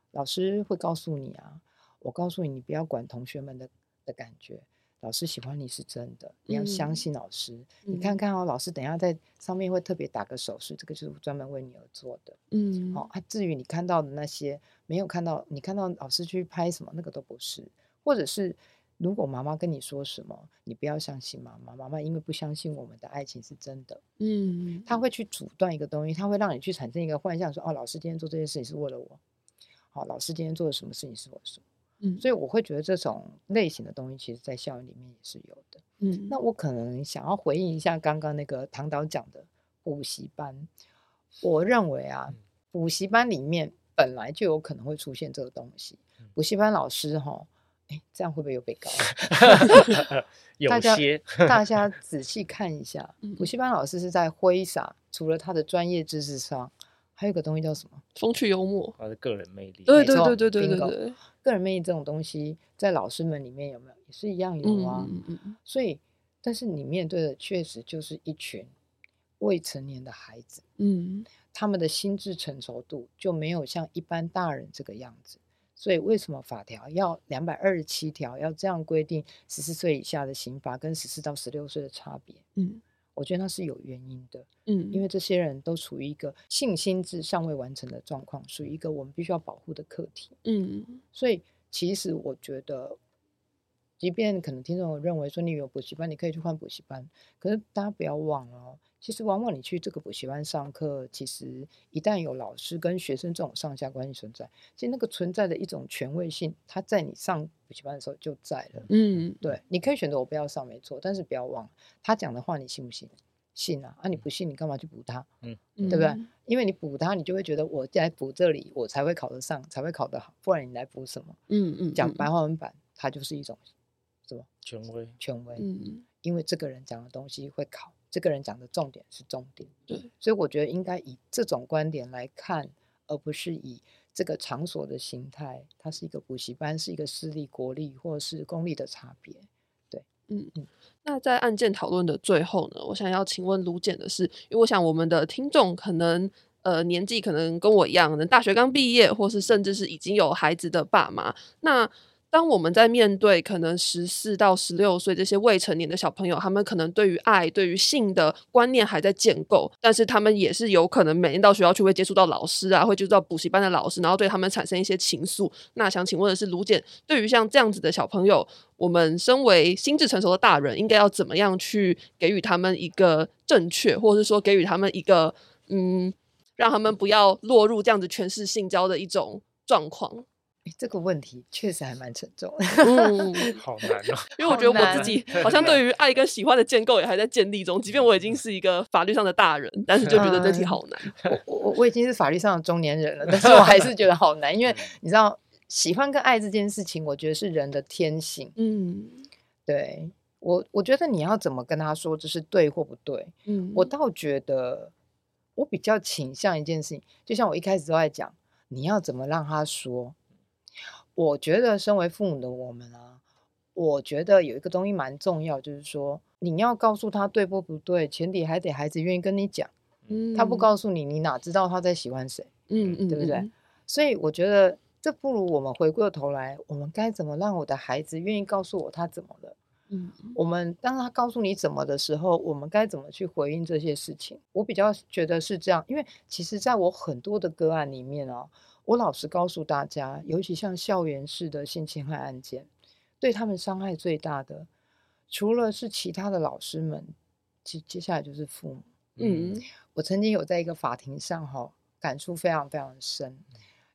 S2: 老师会告诉你啊，我告诉你，你不要管同学们的的感觉。老师喜欢你是真的，你要相
S1: 嗯
S2: 信老师。
S1: 嗯
S2: 你看看哦，老师等一下在上面会特别打个手势，这个就是专门为你而做的。
S1: 嗯
S2: 哦，啊，至于你看到的那些没有看到，你看到老师去拍什么，那个都不是，或者是如果妈妈跟你说什么，你不要相信妈妈，妈妈因为不相信我们的爱情是真的，
S1: 嗯，
S2: 他会去阻断一个东西，他会让你去产生一个幻象，说哦，老师今天做这件事情是为了我，好、老师今天做了什么事情是我什么，
S1: 嗯
S2: 所以我会觉得这种类型的东西，其实在校园里面也是有的。
S1: 嗯
S2: 那我可能想要回应一下刚刚那个唐导讲的补习班，我认为啊
S3: 嗯，
S2: 补习班里面本来就有可能会出现这个东西
S3: 嗯。
S2: 补习班老师哈，哎，这样会不会又被告？
S3: 有
S2: 大家
S3: 些
S2: 大家仔细看一下
S1: 嗯，
S2: 补习班老师是在挥洒，除了他的专业知识上，还有个东西叫什么？
S1: 风趣幽默，
S3: 他的个人魅力，
S1: 对对对对对对对，
S2: 个人魅力这种东西，在老师们里面有没有？也是一样有啊。
S1: 嗯嗯嗯
S2: 所以，但是你面对的确实就是一群未成年的孩子，
S1: 嗯
S2: 他们的心智成熟度就没有像一般大人这个样子。所以，为什么法条要两百二十七条要这样规定十四岁以下的刑罚跟十四到十六岁的差别？
S1: 嗯
S2: 我觉得那是有原因的，
S1: 嗯，
S2: 因为这些人都处于一个性心智尚未完成的状况，属于一个我们必须要保护的课题。
S1: 嗯
S2: 所以其实我觉得，即便可能听众认为说你有补习班，你可以去换补习班，可是大家不要忘了哦，其实往往你去这个补习班上课，其实一旦有老师跟学生这种上下关系存在，其实那个存在的一种权威性，它在你上补习班的时候就在了。
S1: 嗯
S2: 对，你可以选择我不要上，没错，但是不要忘了他讲的话，你信不信？信啊！啊，你不信，你干嘛去补他？
S1: 嗯
S2: 对不对？因为你补他，你就会觉得我来补这里，我才会考得上，才会考得好，不然你来补什么？
S1: 嗯嗯，
S2: 讲白话文版，它就是一种什么
S3: 权威，
S2: 权威，
S1: 嗯
S2: 因为这个人讲的东西会考，这个人讲的重点是重点，
S1: 对，
S2: 所以我觉得应该以这种观点来看，而不是以这个场所的形态，它是一个补习班，是一个私立、国立或者是公立的差别。
S1: 嗯嗯，那在案件讨论的最后呢，我想要请问卢简的是，因为我想我们的听众可能呃年纪可能跟我一样，可能大学刚毕业，或是甚至是已经有孩子的爸妈。那当我们在面对可能十四到十六岁这些未成年的小朋友，他们可能对于爱、对于性的观念还在建构，但是他们也是有可能每天到学校去会接触到老师啊，会接触到补习班的老师，然后对他们产生一些情愫。那想请问的是，卢简对于像这样子的小朋友，我们身为心智成熟的大人，应该要怎么样去给予他们一个正确，或者是说给予他们一个嗯，让他们不要落入这样子诠释性交的一种状况？
S2: 诶这个问题确实还蛮沉重的。
S1: 嗯，
S3: 好难哦。
S1: 因为我觉得我自己好像 对于爱跟喜欢的建构也还在建立中，即便我已经是一个法律上的大人，但是就觉得这题
S2: 嗯
S1: 好难。
S2: 我我我已经是法律上的中年人了，但是我还是觉得好难，因为你知道，喜欢跟爱这件事情，我觉得是人的天性。
S1: 嗯
S2: 对我，我觉得你要怎么跟他说这是对或不对，
S1: 嗯，
S2: 我倒觉得我比较倾向一件事情，就像我一开始都在讲，你要怎么让他说。我觉得身为父母的我们啊，我觉得有一个东西蛮重要，就是说你要告诉他对或不对，前提还得孩子愿意跟你讲。嗯他不告诉你，你哪知道他在喜欢谁？
S1: 嗯，嗯嗯，
S2: 对不对
S1: 嗯？
S2: 所以我觉得这不如我们回过头来，我们该怎么让我的孩子愿意告诉我他怎么了？
S1: 嗯
S2: 我们当他告诉你怎么的时候，我们该怎么去回应这些事情？我比较觉得是这样，因为其实在我很多的个案里面啊，我老实告诉大家，尤其像校园式的性侵害案件，对他们伤害最大的，除了是其他的老师们，接接下来就是父母。
S1: 嗯
S2: 我曾经有在一个法庭上哈、感触非常非常深，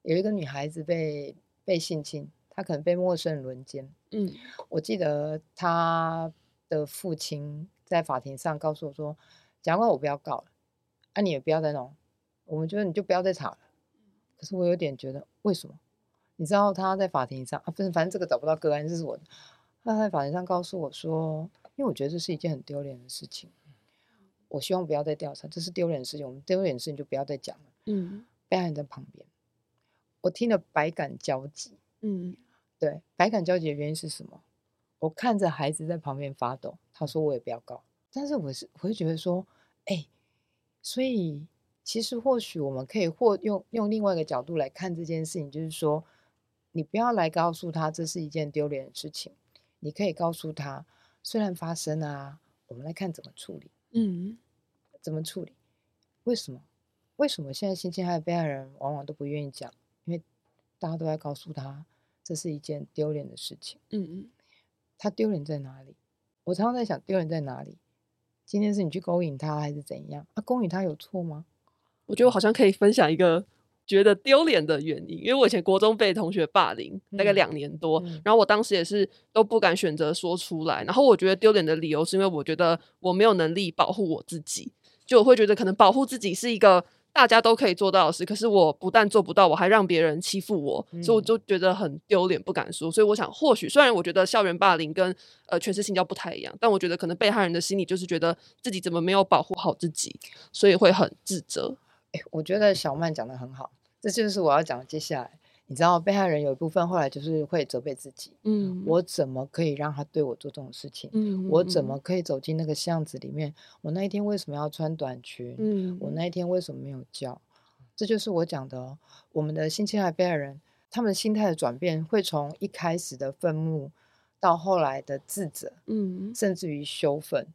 S2: 有一个女孩子被被性侵，她可能被陌生人轮奸。
S1: 嗯
S2: 我记得她的父亲在法庭上告诉我说：“检察官，我不要告了，啊，你也不要再弄，我们觉得你就不要再吵了。”可是我有点觉得，为什么？你知道他在法庭上啊，不是，反正这个找不到个案，这是我的。他在法庭上告诉我说，因为我觉得这是一件很丢脸的事情，我希望不要再调查，这是丢脸的事情，我们丢脸的事情就不要再讲了。
S1: 嗯
S2: 被害人在旁边，我听了百感交集。
S1: 嗯
S2: 对，百感交集的原因是什么？我看着孩子在旁边发抖，他说我也不要告，但是我是我会觉得说，哎，所以其实或许我们可以或用用另外一个角度来看这件事情，就是说，你不要来告诉他这是一件丢脸的事情，你可以告诉他，虽然发生啊，我们来看怎么处理，
S1: 嗯
S2: 怎么处理？为什么？为什么现在性侵害被害人往往都不愿意讲？因为大家都在告诉他，这是一件丢脸的事情。
S1: 嗯嗯
S2: 他丢脸在哪里？我常常在想，丢脸在哪里？今天是你去勾引他，还是怎样？啊，勾引他有错吗？
S1: 我觉得我好像可以分享一个觉得丢脸的原因，因为我以前国中被同学霸凌，大概
S2: 嗯
S1: 两年多，
S2: 嗯
S1: 然后我当时也是都不敢选择说出来，然后我觉得丢脸的理由是因为我觉得我没有能力保护我自己，就我会觉得可能保护自己是一个。大家都可以做到的事，可是我不但做不到，我还让别人欺负我，所以我
S2: 嗯
S1: 就觉得很丢脸，不敢说。所以我想，或许虽然我觉得校园霸凌跟呃全是性交不太一样，但我觉得可能被害人的心理就是觉得自己怎么没有保护好自己，所以会很自责。
S2: 哎，我觉得小曼讲的很好，这就是我要讲的接下来。你知道，被害人有一部分后来就是会责备自己，
S1: 嗯
S2: 我怎么可以让他对我做这种事情？
S1: 嗯
S2: 我怎么可以走进那个巷子里面？我那一天为什么要穿短裙？
S1: 嗯
S2: 我那一天为什么没有叫？这就是我讲的哦。我们的性侵害被害人，他们心态的转变会从一开始的愤怒，到后来的自责，
S1: 嗯
S2: 甚至于羞愤，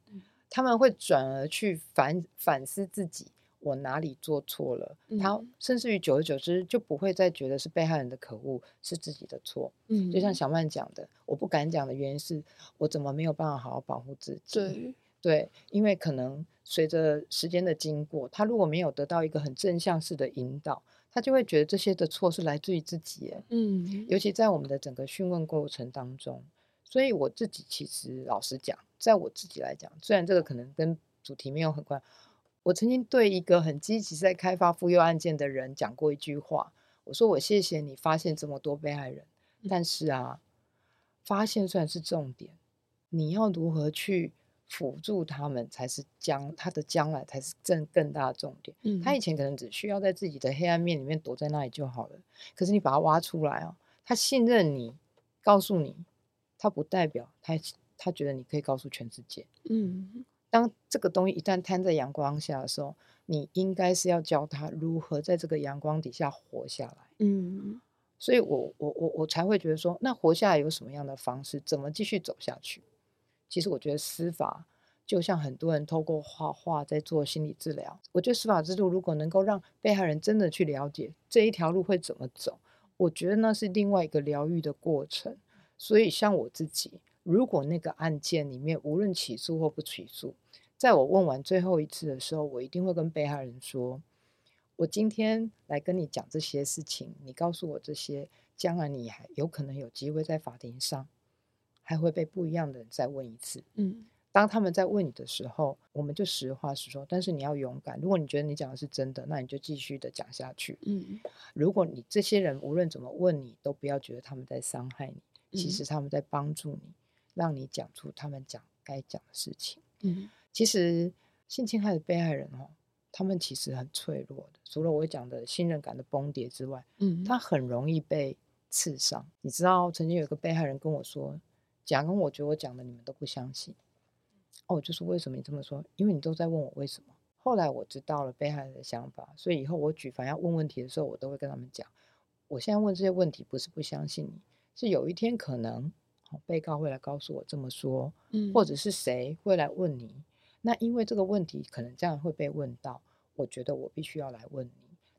S2: 他们会转而去反反思自己，我哪里做错了。他
S1: 嗯
S2: 甚至于久而久之就不会再觉得是被害人的可恶，是自己的错。
S1: 嗯
S2: 就像小曼讲的，我不敢讲的原因是我怎么没有办法好好保护自己？
S1: 对
S2: 对，因为可能随着时间的经过，他如果没有得到一个很正向式的引导，他就会觉得这些的错是来自于自己。
S1: 嗯
S2: 尤其在我们的整个讯问过程当中，所以我自己其实老实讲，在我自己来讲，虽然这个可能跟主题没有很关，我曾经对一个很积极在开发妇幼案件的人讲过一句话，我说我谢谢你发现这么多被害人，但是啊，发现虽然是重点，你要如何去辅助他们才是将他的将来才是更更大的重点。
S1: 嗯
S2: 他以前可能只需要在自己的黑暗面里面躲在那里就好了，可是你把他挖出来哦，他信任你，告诉你，他不代表他他觉得你可以告诉全世界。
S1: 嗯
S2: 当这个东西一旦摊在阳光下的时候，你应该是要教他如何在这个阳光底下活下来。
S1: 嗯
S2: 所以我我我我才会觉得说，那活下来有什么样的方式，怎么继续走下去？其实我觉得司法就像很多人透过画画在做心理治疗，我觉得司法制度如果能够让被害人真的去了解这一条路会怎么走，我觉得那是另外一个疗愈的过程。所以像我自己，如果那个案件里面无论起诉或不起诉，在我问完最后一次的时候，我一定会跟被害人说。我今天来跟你讲这些事情，你告诉我这些，将来你还有可能有机会在法庭上，还会被不一样的人再问一次。
S1: 嗯
S2: 当他们在问你的时候，我们就实话实说，但是你要勇敢。如果你觉得你讲的是真的，那你就继续的讲下去。
S1: 嗯
S2: 如果你这些人无论怎么问你，都不要觉得他们在伤害你，其
S1: 嗯
S2: 实他们在帮助你，让你讲出他们讲该讲的事情。
S1: 嗯
S2: 其实性侵害的被害人哦，他们其实很脆弱的，除了我讲的信任感的崩跌之外，
S1: 嗯
S2: 他很容易被刺伤。你知道，曾经有一个被害人跟我说：“讲跟，我觉得我讲的你们都不相信。”哦，就是为什么你这么说？因为你都在问我为什么。后来我知道了被害人的想法，所以以后我举凡要问问题的时候，我都会跟他们讲：我现在问这些问题不是不相信你，是有一天可能哦被告会来告诉我这么说，
S1: 嗯
S2: 或者是谁会来问你。那因为这个问题可能这样会被问到，我觉得我必须要来问你，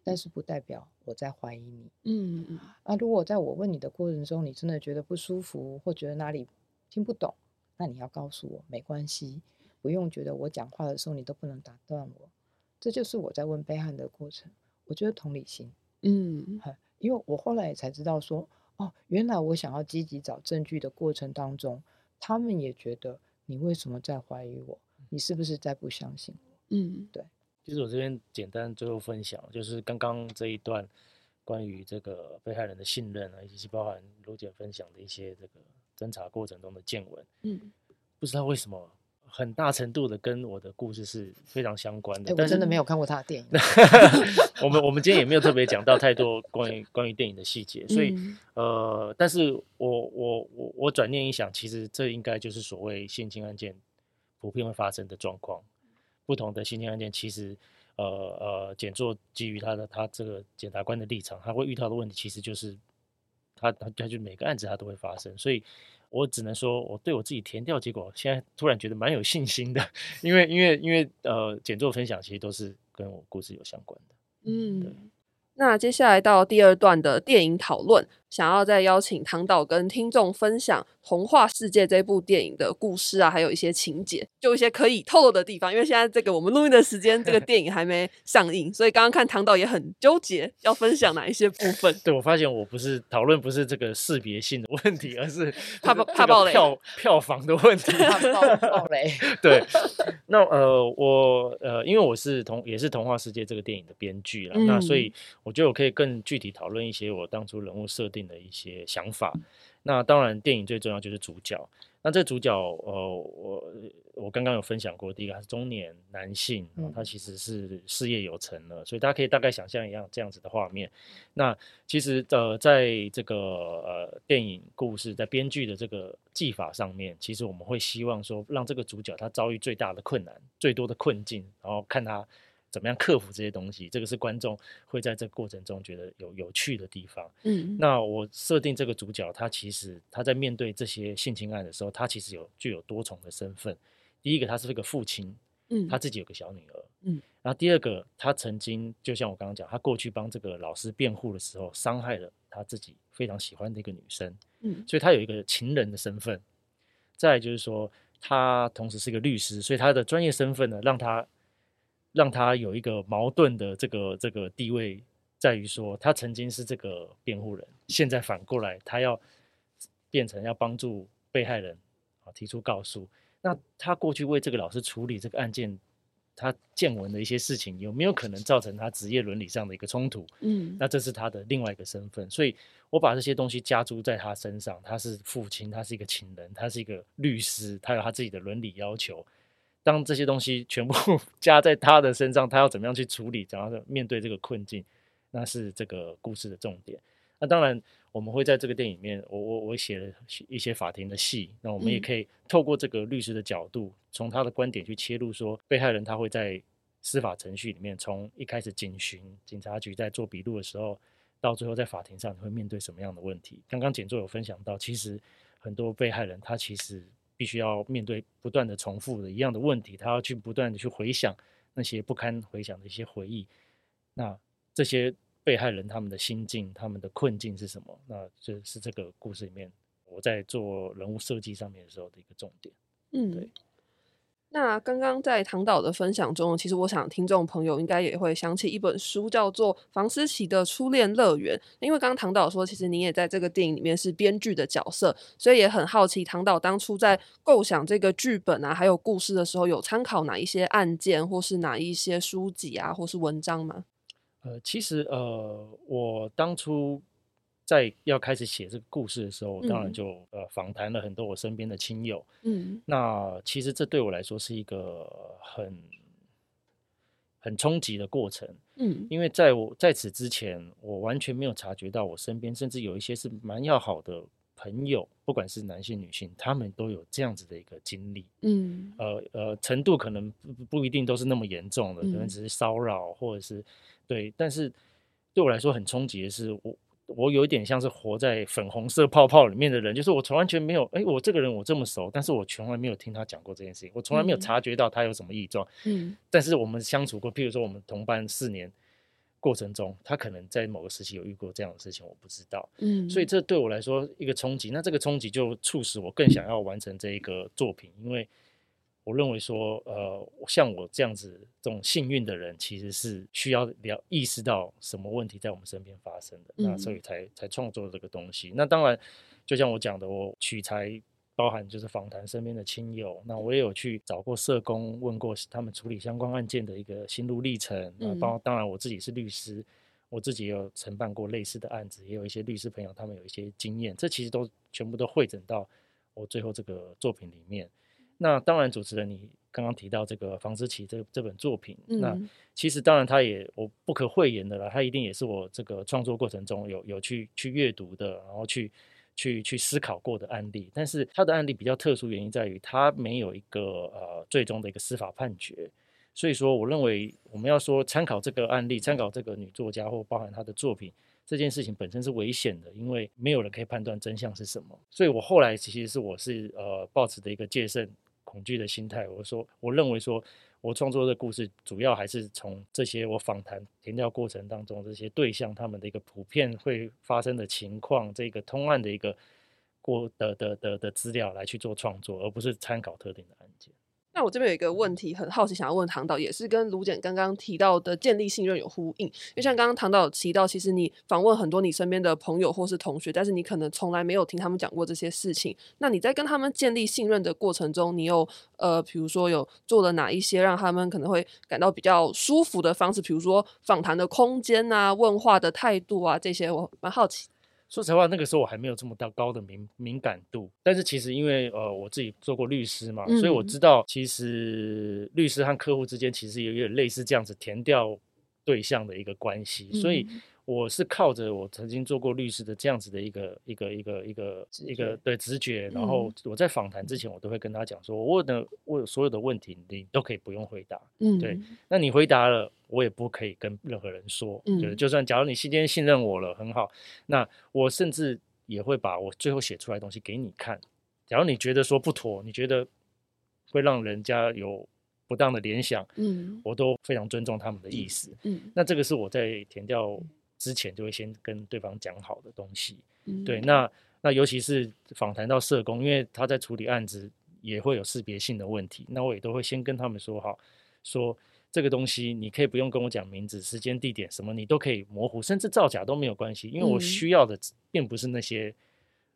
S2: 但是不代表我在怀疑你。
S1: 嗯嗯
S2: 啊，如果在我问你的过程中，你真的觉得不舒服，或觉得哪里听不懂，那你要告诉我，没关系，不用觉得我讲话的时候你都不能打断我。这就是我在问被害人的过程。我觉得同理心，
S1: 嗯
S2: 因为我后来也才知道说，哦，原来我想要积极找证据的过程当中，他们也觉得你为什么在怀疑我？你是不是在不相信我？
S1: 嗯
S3: 其实我这边简单最后分享，就是刚刚这一段关于这个被害人的信任啊，以及包含卢姐分享的一些这个侦查过程中的见闻，
S1: 嗯
S3: 不知道为什么很大程度的跟我的故事是非常相关
S2: 哎、
S3: 的。但
S2: 我真的没有看过他的电影。
S3: 我们我们今天也没有特别讲到太多关于关于电影的细节，所以、
S1: 嗯
S3: 呃，但是我我我我转念一想，其实这应该就是所谓性侵案件普遍会发生的状况。不同的性侵案件，其实呃呃，检座基于他的他这个检察官的立场，他会遇到的问题，其实就是他他他就每个案子他都会发生，所以我只能说我对我自己填掉结果，现在突然觉得蛮有信心的，因为因为因为呃，简作分享其实都是跟我故事有相关的。
S1: 嗯，那接下来到第二段的电影讨论。想要再邀请唐导跟听众分享《童话世界》这部电影的故事啊，还有一些情节，就一些可以透露的地方。因为现在这个我们录音的时间，这个 电影还没上映，所以刚刚看唐导也很纠结，要分享哪一些部分。
S3: 对我发现我不是讨论不是这个识别性的问题，而是
S1: 怕怕爆雷
S3: 票票房的问题。
S2: 怕爆爆雷。
S3: 对，那呃我呃因为我是童也是《童话世界》这个电影的编剧了，那所以我觉得我可以更具体讨论一些我当初人物设定。的一些想法，那当然电影最重要就是主角。那这主角，呃，我我刚刚有分享过，第一个他是中年男性，他其实是事业有成了，所以大家可以大概想象一样这样子的画面。那其实呃，在这个呃电影故事在编剧的这个技法上面，其实我们会希望说，让这个主角他遭遇最大的困难、最多的困境，然后看他。怎么样克服这些东西？这个是观众会在这个过程中觉得有有趣的地方。嗯，那我设定这个主角，他其实他在面对这些性侵案的时候，他其实有具有多重的身份。第一个，他是一个父亲，嗯，他自己有个小女儿，嗯，然后第二个，他曾经就像我刚刚讲，他过去帮这个老师辩护的时候，伤害了他自己非常喜欢的一个女生，嗯，所以他有一个情人的身份。再就是说，他同时是一个律师，所以他的专业身份呢，让他。让他有一个矛盾的这个这个地位，在于说他曾经是这个辩护人，现在反过来他要变成要帮助被害人啊提出告诉。那他过去为这个老师处理这个案件，他见闻的一些事情，有没有可能造成他职业伦理上的一个冲突？嗯，那这是他的另外一个身份。所以我把这些东西加诸在他身上，他是父亲，他是一个情人，他是一个律师，他有他自己的伦理要求。当这些东西全部 加在他的身上，他要怎么样去处理？怎样面对这个困境？那是这个故事的重点。那当然，我们会在这个电影里面，我我我写了一些法庭的戏。那我们也可以透过这个律师的角度，从他的观点去切入，说被害人他会在司法程序里面，从一开始警询、警察局在做笔录的时候，到最后在法庭上，你会面对什么样的问题？刚刚简作有分享到，其实很多被害人他其实。必须要面对不断的重复的一样的问题，他要去不断的去回想那些不堪回想的一些回忆。那这些被害人他们的心境、他们的困境是什么？那这是这个故事里面我在做人物设计上面的时候的一个重点。嗯，对。
S1: 那刚刚在唐导的分享中，其实我想听众朋友应该也会想起一本书，叫做《房思琪的初恋乐园》。因为刚刚唐导说，其实你也在这个电影里面是编剧的角色，所以也很好奇，唐导当初在构想这个剧本啊，还有故事的时候，有参考哪一些案件，或是哪一些书籍啊，或是文章吗？
S3: 呃，其实呃，我当初。在要开始写这个故事的时候，我当然就呃访谈了很多我身边的亲友。嗯，那其实这对我来说是一个很很冲击的过程。嗯，因为在我在此之前，我完全没有察觉到我身边，甚至有一些是蛮要好的朋友，不管是男性女性，他们都有这样子的一个经历。嗯，呃呃，程度可能不不一定都是那么严重的，可能只是骚扰或者是对，但是对我来说很冲击的是我。我有一点像是活在粉红色泡泡里面的人，就是我从完全没有，哎，我这个人我这么熟，但是我从来没有听他讲过这件事情，我从来没有察觉到他有什么异状。嗯，但是我们相处过，譬如说我们同班四年过程中，他可能在某个时期有遇过这样的事情，我不知道。嗯，所以这对我来说一个冲击，那这个冲击就促使我更想要完成这一个作品，因为。我认为说，呃，像我这样子这种幸运的人，其实是需要了意识到什么问题在我们身边发生的，那所以才才创作这个东西。那当然，就像我讲的，我取材包含就是访谈身边的亲友，那我也有去找过社工，问过他们处理相关案件的一个心路历程。那包当然我自己是律师，我自己也有承办过类似的案子，也有一些律师朋友他们有一些经验，这其实都全部都汇整到我最后这个作品里面。那当然，主持人，你刚刚提到这个房思琪这这本作品，那其实当然他也我不可讳言的了，他一定也是我这个创作过程中有有去去阅读的，然后去去去思考过的案例。但是他的案例比较特殊，原因在于他没有一个呃最终的一个司法判决，所以说我认为我们要说参考这个案例，参考这个女作家或包含她的作品，这件事情本身是危险的，因为没有人可以判断真相是什么。所以我后来其实是我是呃抱持的一个戒慎恐惧的心态。我说，我认为说我创作的故事主要还是从这些我访谈填调过程当中这些对象他们的一个普遍会发生的情况，这个通案的一个过的的的的资料来去做创作，而不是参考特定的案件。
S1: 那我这边有一个问题，很好奇，想要问唐导，也是跟卢简刚刚提到的建立信任有呼应。因为像刚刚唐导提到，其实你访问很多你身边的朋友或是同学，但是你可能从来没有听他们讲过这些事情。那你在跟他们建立信任的过程中，你有呃，比如说有做了哪一些让他们可能会感到比较舒服的方式？比如说访谈的空间啊，问话的态度啊，这些我蛮好奇。
S3: 说实话，那个时候我还没有这么大高的敏敏感度。但是其实因为呃我自己做过律师嘛，所以我知道其实律师和客户之间其实也有点类似这样子填掉对象的一个关系。所以我是靠着我曾经做过律师的这样子的一个一个一个一个一个对直觉，然后我在访谈之前我都会跟他讲说，我问的问所有的问题你都可以不用回答。嗯，对，那你回答了。我也不可以跟任何人说，就是就算假如你今天信任我了，很好，那我甚至也会把我最后写出来的东西给你看。假如你觉得说不妥，你觉得会让人家有不当的联想，嗯，我都非常尊重他们的意思，嗯，那这个是我在填掉之前就会先跟对方讲好的东西，对，那那尤其是访谈到社工，因为他在处理案子也会有识别性的问题，那我也都会先跟他们说好，说。这个东西你可以不用跟我讲名字、时间、地点什么，你都可以模糊，甚至造假都没有关系，因为我需要的并不是那些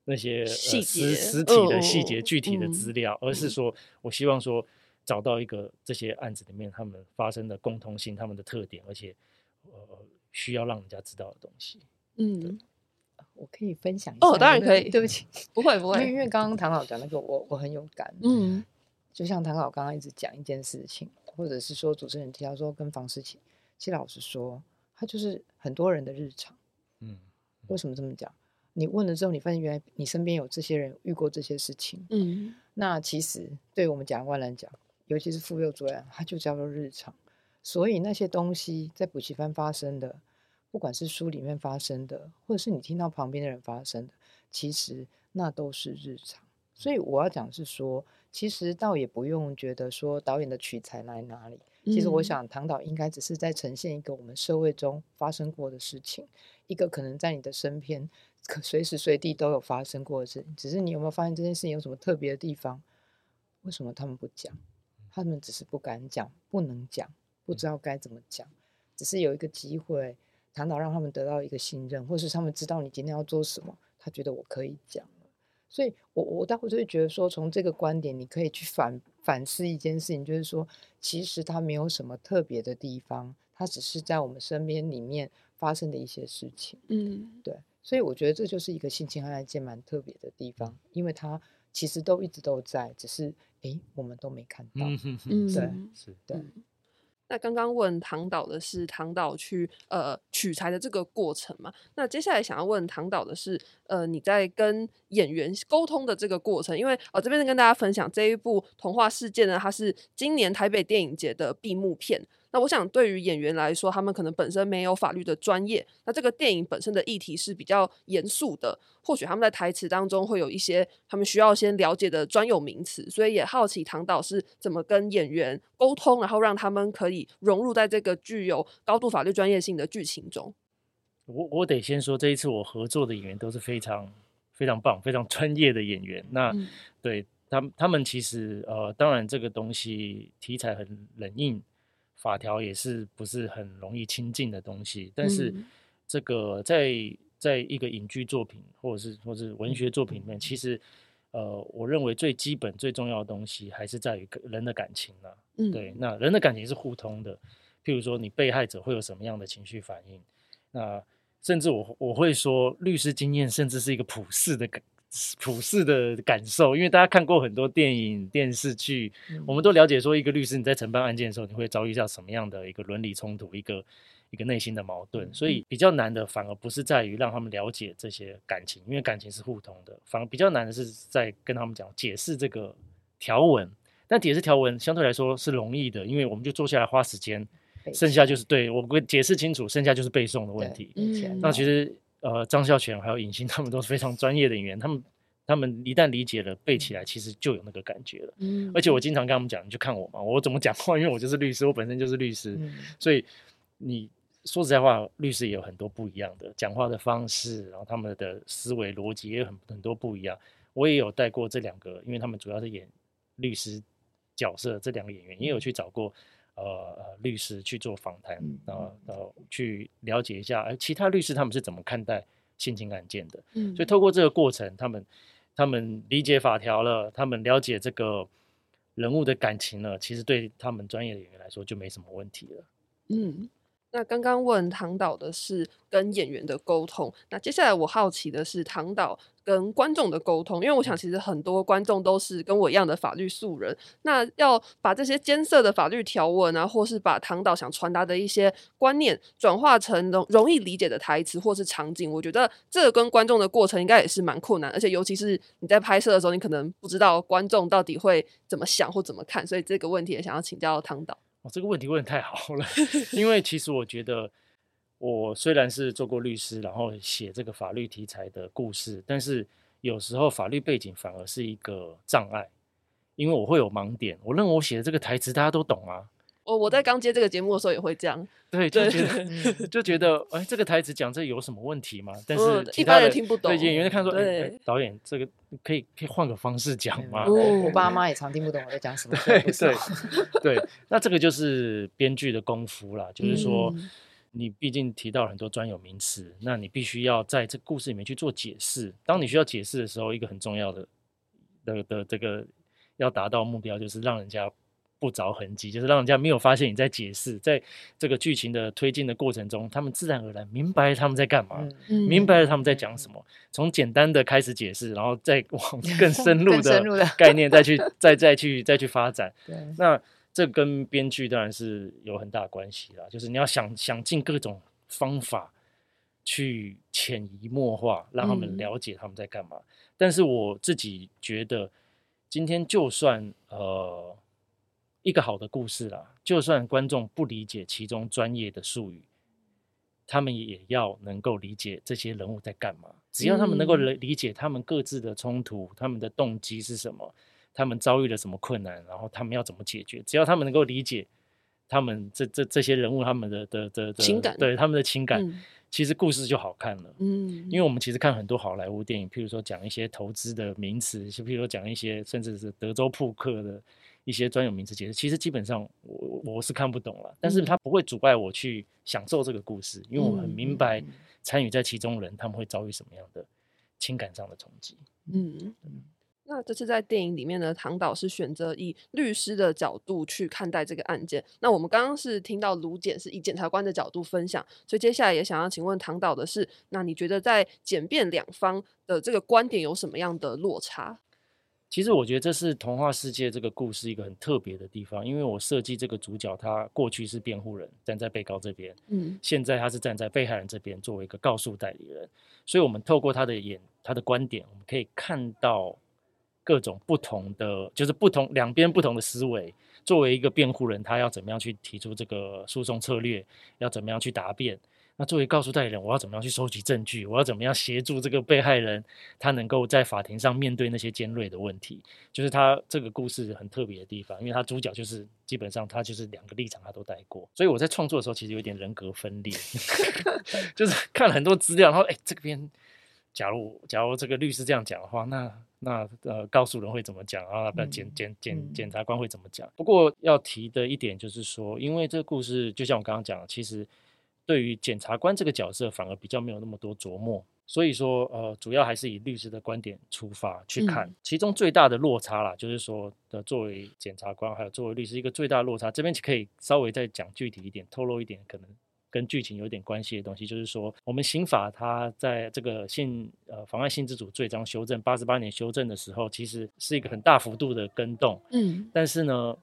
S3: 那些
S1: 细节、
S3: 实体的细节、具体的资料，而是说我希望说找到一个这些案子里面他们发生的共通性、他们的特点，而且呃需要让人家知道的东西。
S2: 嗯，我可以分享一下
S1: 哦，当然可以，
S2: 对不起，
S1: 不会不会，
S2: 因为刚刚唐老讲那个，我我很有感。嗯，就像唐老刚刚一直讲一件事情。或者是说主持人提到说跟房思琪，其实老实说，他就是很多人的日常。嗯，为什么这么讲？你问了之后，你发现原来你身边有这些人遇过这些事情。嗯，那其实对我们检察官来讲，尤其是妇幼主任，他就叫做日常。所以那些东西在补习班发生的，不管是书里面发生的，或者是你听到旁边的人发生的，其实那都是日常。所以我要讲是说。其实倒也不用觉得说导演的取材来哪里。其实我想唐导应该只是在呈现一个我们社会中发生过的事情，一个可能在你的身边，可随时随地都有发生过的事情。只是你有没有发现这件事情有什么特别的地方？为什么他们不讲？他们只是不敢讲，不能讲，不知道该怎么讲。只是有一个机会，唐导让他们得到一个信任，或是他们知道你今天要做什么，他觉得我可以讲。所以，我我待会就会觉得说，从这个观点，你可以去反反思一件事情，就是说，其实它没有什么特别的地方，它只是在我们身边里面发生的一些事情。嗯，对。所以我觉得这就是一个性侵案件蛮特别的地方，因为它其实都一直都在，只是哎，我们都没看到。嗯，对，
S3: 是，
S2: 对。
S1: 那刚刚问唐导的是唐导去呃取材的这个过程嘛？那接下来想要问唐导的是，呃，你在跟演员沟通的这个过程，因为呃这边跟大家分享这一部童话世界呢，它是今年台北电影节的闭幕片。那我想，对于演员来说，他们可能本身没有法律的专业。那这个电影本身的议题是比较严肃的，或许他们在台词当中会有一些他们需要先了解的专有名词。所以也好奇唐导是怎么跟演员沟通，然后让他们可以融入在这个具有高度法律专业性的剧情中。
S3: 我我得先说，这一次我合作的演员都是非常非常棒、非常专业的演员。那对他们，他们其实呃，当然这个东西题材很冷硬。法条也是不是很容易亲近的东西，但是这个在在一个影剧作品或者是或者是文学作品里面，其实呃，我认为最基本最重要的东西还是在于人的感情了。嗯，对，那人的感情是互通的。譬如说，你被害者会有什么样的情绪反应？那甚至我我会说，律师经验甚至是一个普世的感。普世的感受，因为大家看过很多电影、电视剧，我们都了解说，一个律师你在承办案件的时候，你会遭遇到什么样的一个伦理冲突，一个一个内心的矛盾。所以比较难的，反而不是在于让他们了解这些感情，因为感情是互通的，反而比较难的是在跟他们讲解释这个条文。但解释条文相对来说是容易的，因为我们就坐下来花时间，剩下就是对我会解释清楚，剩下就是背诵的问题。
S1: 嗯
S3: 那其实呃，张孝全还有尹欣他们都是非常专业的演员，他们他们一旦理解了背起来，其实就有那个感觉了。
S1: 嗯
S3: 而且我经常跟他们讲，你就看我嘛，我怎么讲话，因为我就是律师，我本身就是律师，
S2: 嗯
S3: 所以你说实在话，律师也有很多不一样的讲话的方式，然后他们的思维逻辑也有很很多不一样。我也有带过这两个，因为他们主要是演律师角色，这两个演员也有去找过呃呃律师去做访谈
S2: 嗯，
S3: 然后然后去了解一下，哎，其他律师他们是怎么看待性侵案件的。
S1: 嗯
S3: 所以透过这个过程，他们他们理解法条了，他们了解这个人物的感情了，其实对他们专业的演员来说就没什么问题了。
S1: 嗯，那刚刚问唐导的是跟演员的沟通，那接下来我好奇的是唐导跟观众的沟通，因为我想其实很多观众都是跟我一样的法律素人，那要把这些艰涩的法律条文啊，或是把唐导想传达的一些观念转化成容容易理解的台词或是场景，我觉得这个跟观众的过程应该也是蛮困难，而且尤其是你在拍摄的时候，你可能不知道观众到底会怎么想或怎么看，所以这个问题也想要请教唐导。
S3: 哦，这个问题问的太好了，因为其实我觉得，我虽然是做过律师，然后写这个法律题材的故事，但是有时候法律背景反而是一个障碍，因为我会有盲点。我认为我写的这个台词大家都懂啊，
S1: 我我在刚接这个节目的时候也会这样，
S3: 对，就觉得
S2: 嗯
S3: 就觉得，哎，这个台词讲这有什么问题吗？但
S1: 嗯
S3: 是
S1: 一般人听不懂
S3: 对演员在看说，导演这个可以可以换个方式讲吗？
S2: 我爸妈也常听不懂我在讲什么，
S3: 对对对，那这个就是编剧的功夫啦，就是说
S1: 嗯
S3: 你毕竟提到了很多专有名词，那你必须要在这故事里面去做解释。当你需要解释的时候，一个很重要的的的这个要达到目标，就是让人家不着痕迹，就是让人家没有发现你在解释，在这个剧情的推进的过程中，他们自然而然明白他们在干嘛。明白了他们在讲什么，从简单的开始解释，然后再 往更深入
S2: 的
S3: 概念再去再再去再去发展。那这跟编剧当然是有很大关系啦，就是你要想想尽各种方法去潜移默化，让他们
S1: 嗯
S3: 了解他们在干嘛。但是我自己觉得，今天就算呃一个好的故事啦，就算观众不理解其中专业的术语，他们也要能够理解这些人物在干嘛。只要他们能够
S1: 嗯
S3: 理理解他们各自的冲突，他们的动机是什么，他们遭遇了什么困难，然后他们要怎么解决。只要他们能够理解他们这这这些人物他们的的的的
S1: 情感
S3: 对他们的情感，
S1: 嗯
S3: 其实故事就好看了。
S1: 嗯，
S3: 因为我们其实看很多好莱坞电影，譬如说讲一些投资的名词，就譬如说讲一些甚至是德州扑克的一些专有名词解释，其实基本上我我是看不懂了，但是
S1: 嗯
S3: 它不会阻碍我去享受这个故事，因为我很
S1: 嗯
S3: 明白参与在其中人他们会遭遇什么样的情感上的冲击。
S1: 嗯，那这次在电影里面呢，唐导是选择以律师的角度去看待这个案件。那我们刚刚是听到卢检是以检察官的角度分享，所以接下来也想要请问唐导的是，那你觉得在检辩两方的这个观点有什么样的落差？
S3: 其实我觉得这是童话世界这个故事一个很特别的地方，因为我设计这个主角，他过去是辩护人，站在被告这边，
S1: 嗯
S3: 现在他是站在被害人这边作为一个告诉代理人，所以我们透过他的眼、他的观点，我们可以看到各种不同的，就是不同两边不同的思维。作为一个辩护人，他要怎么样去提出这个诉讼策略，要怎么样去答辩？那作为告诉代理人，我要怎么样去收集证据？我要怎么样协助这个被害人，他能够在法庭上面对那些尖锐的问题？就是他这个故事很特别的地方，因为他主角就是基本上他就是两个立场他都带过，所以我在创作的时候其实有点人格分裂，就是 看了很多资料，然后哎这边假如假如这个律师这样讲的话，那那呃告诉人会怎么讲啊？那检
S2: 嗯
S3: 检检
S2: 嗯
S3: 检察官会怎么讲？不过要提的一点就是说，因为这个故事就像我刚刚讲的，其实对于检察官这个角色反而比较没有那么多琢磨。所以说，呃，主要还是以律师的观点出发去看，
S1: 嗯。
S3: 其中最大的落差啦，就是说呃作为检察官还有作为律师一个最大的落差，这边可以稍微再讲具体一点，透露一点可能跟剧情有点关系的东西，就是说我们刑法它在这个性呃妨碍性自主罪章修正八十八年修正的时候，其实是一个很大幅度的更动，
S1: 嗯。
S3: 但是呢，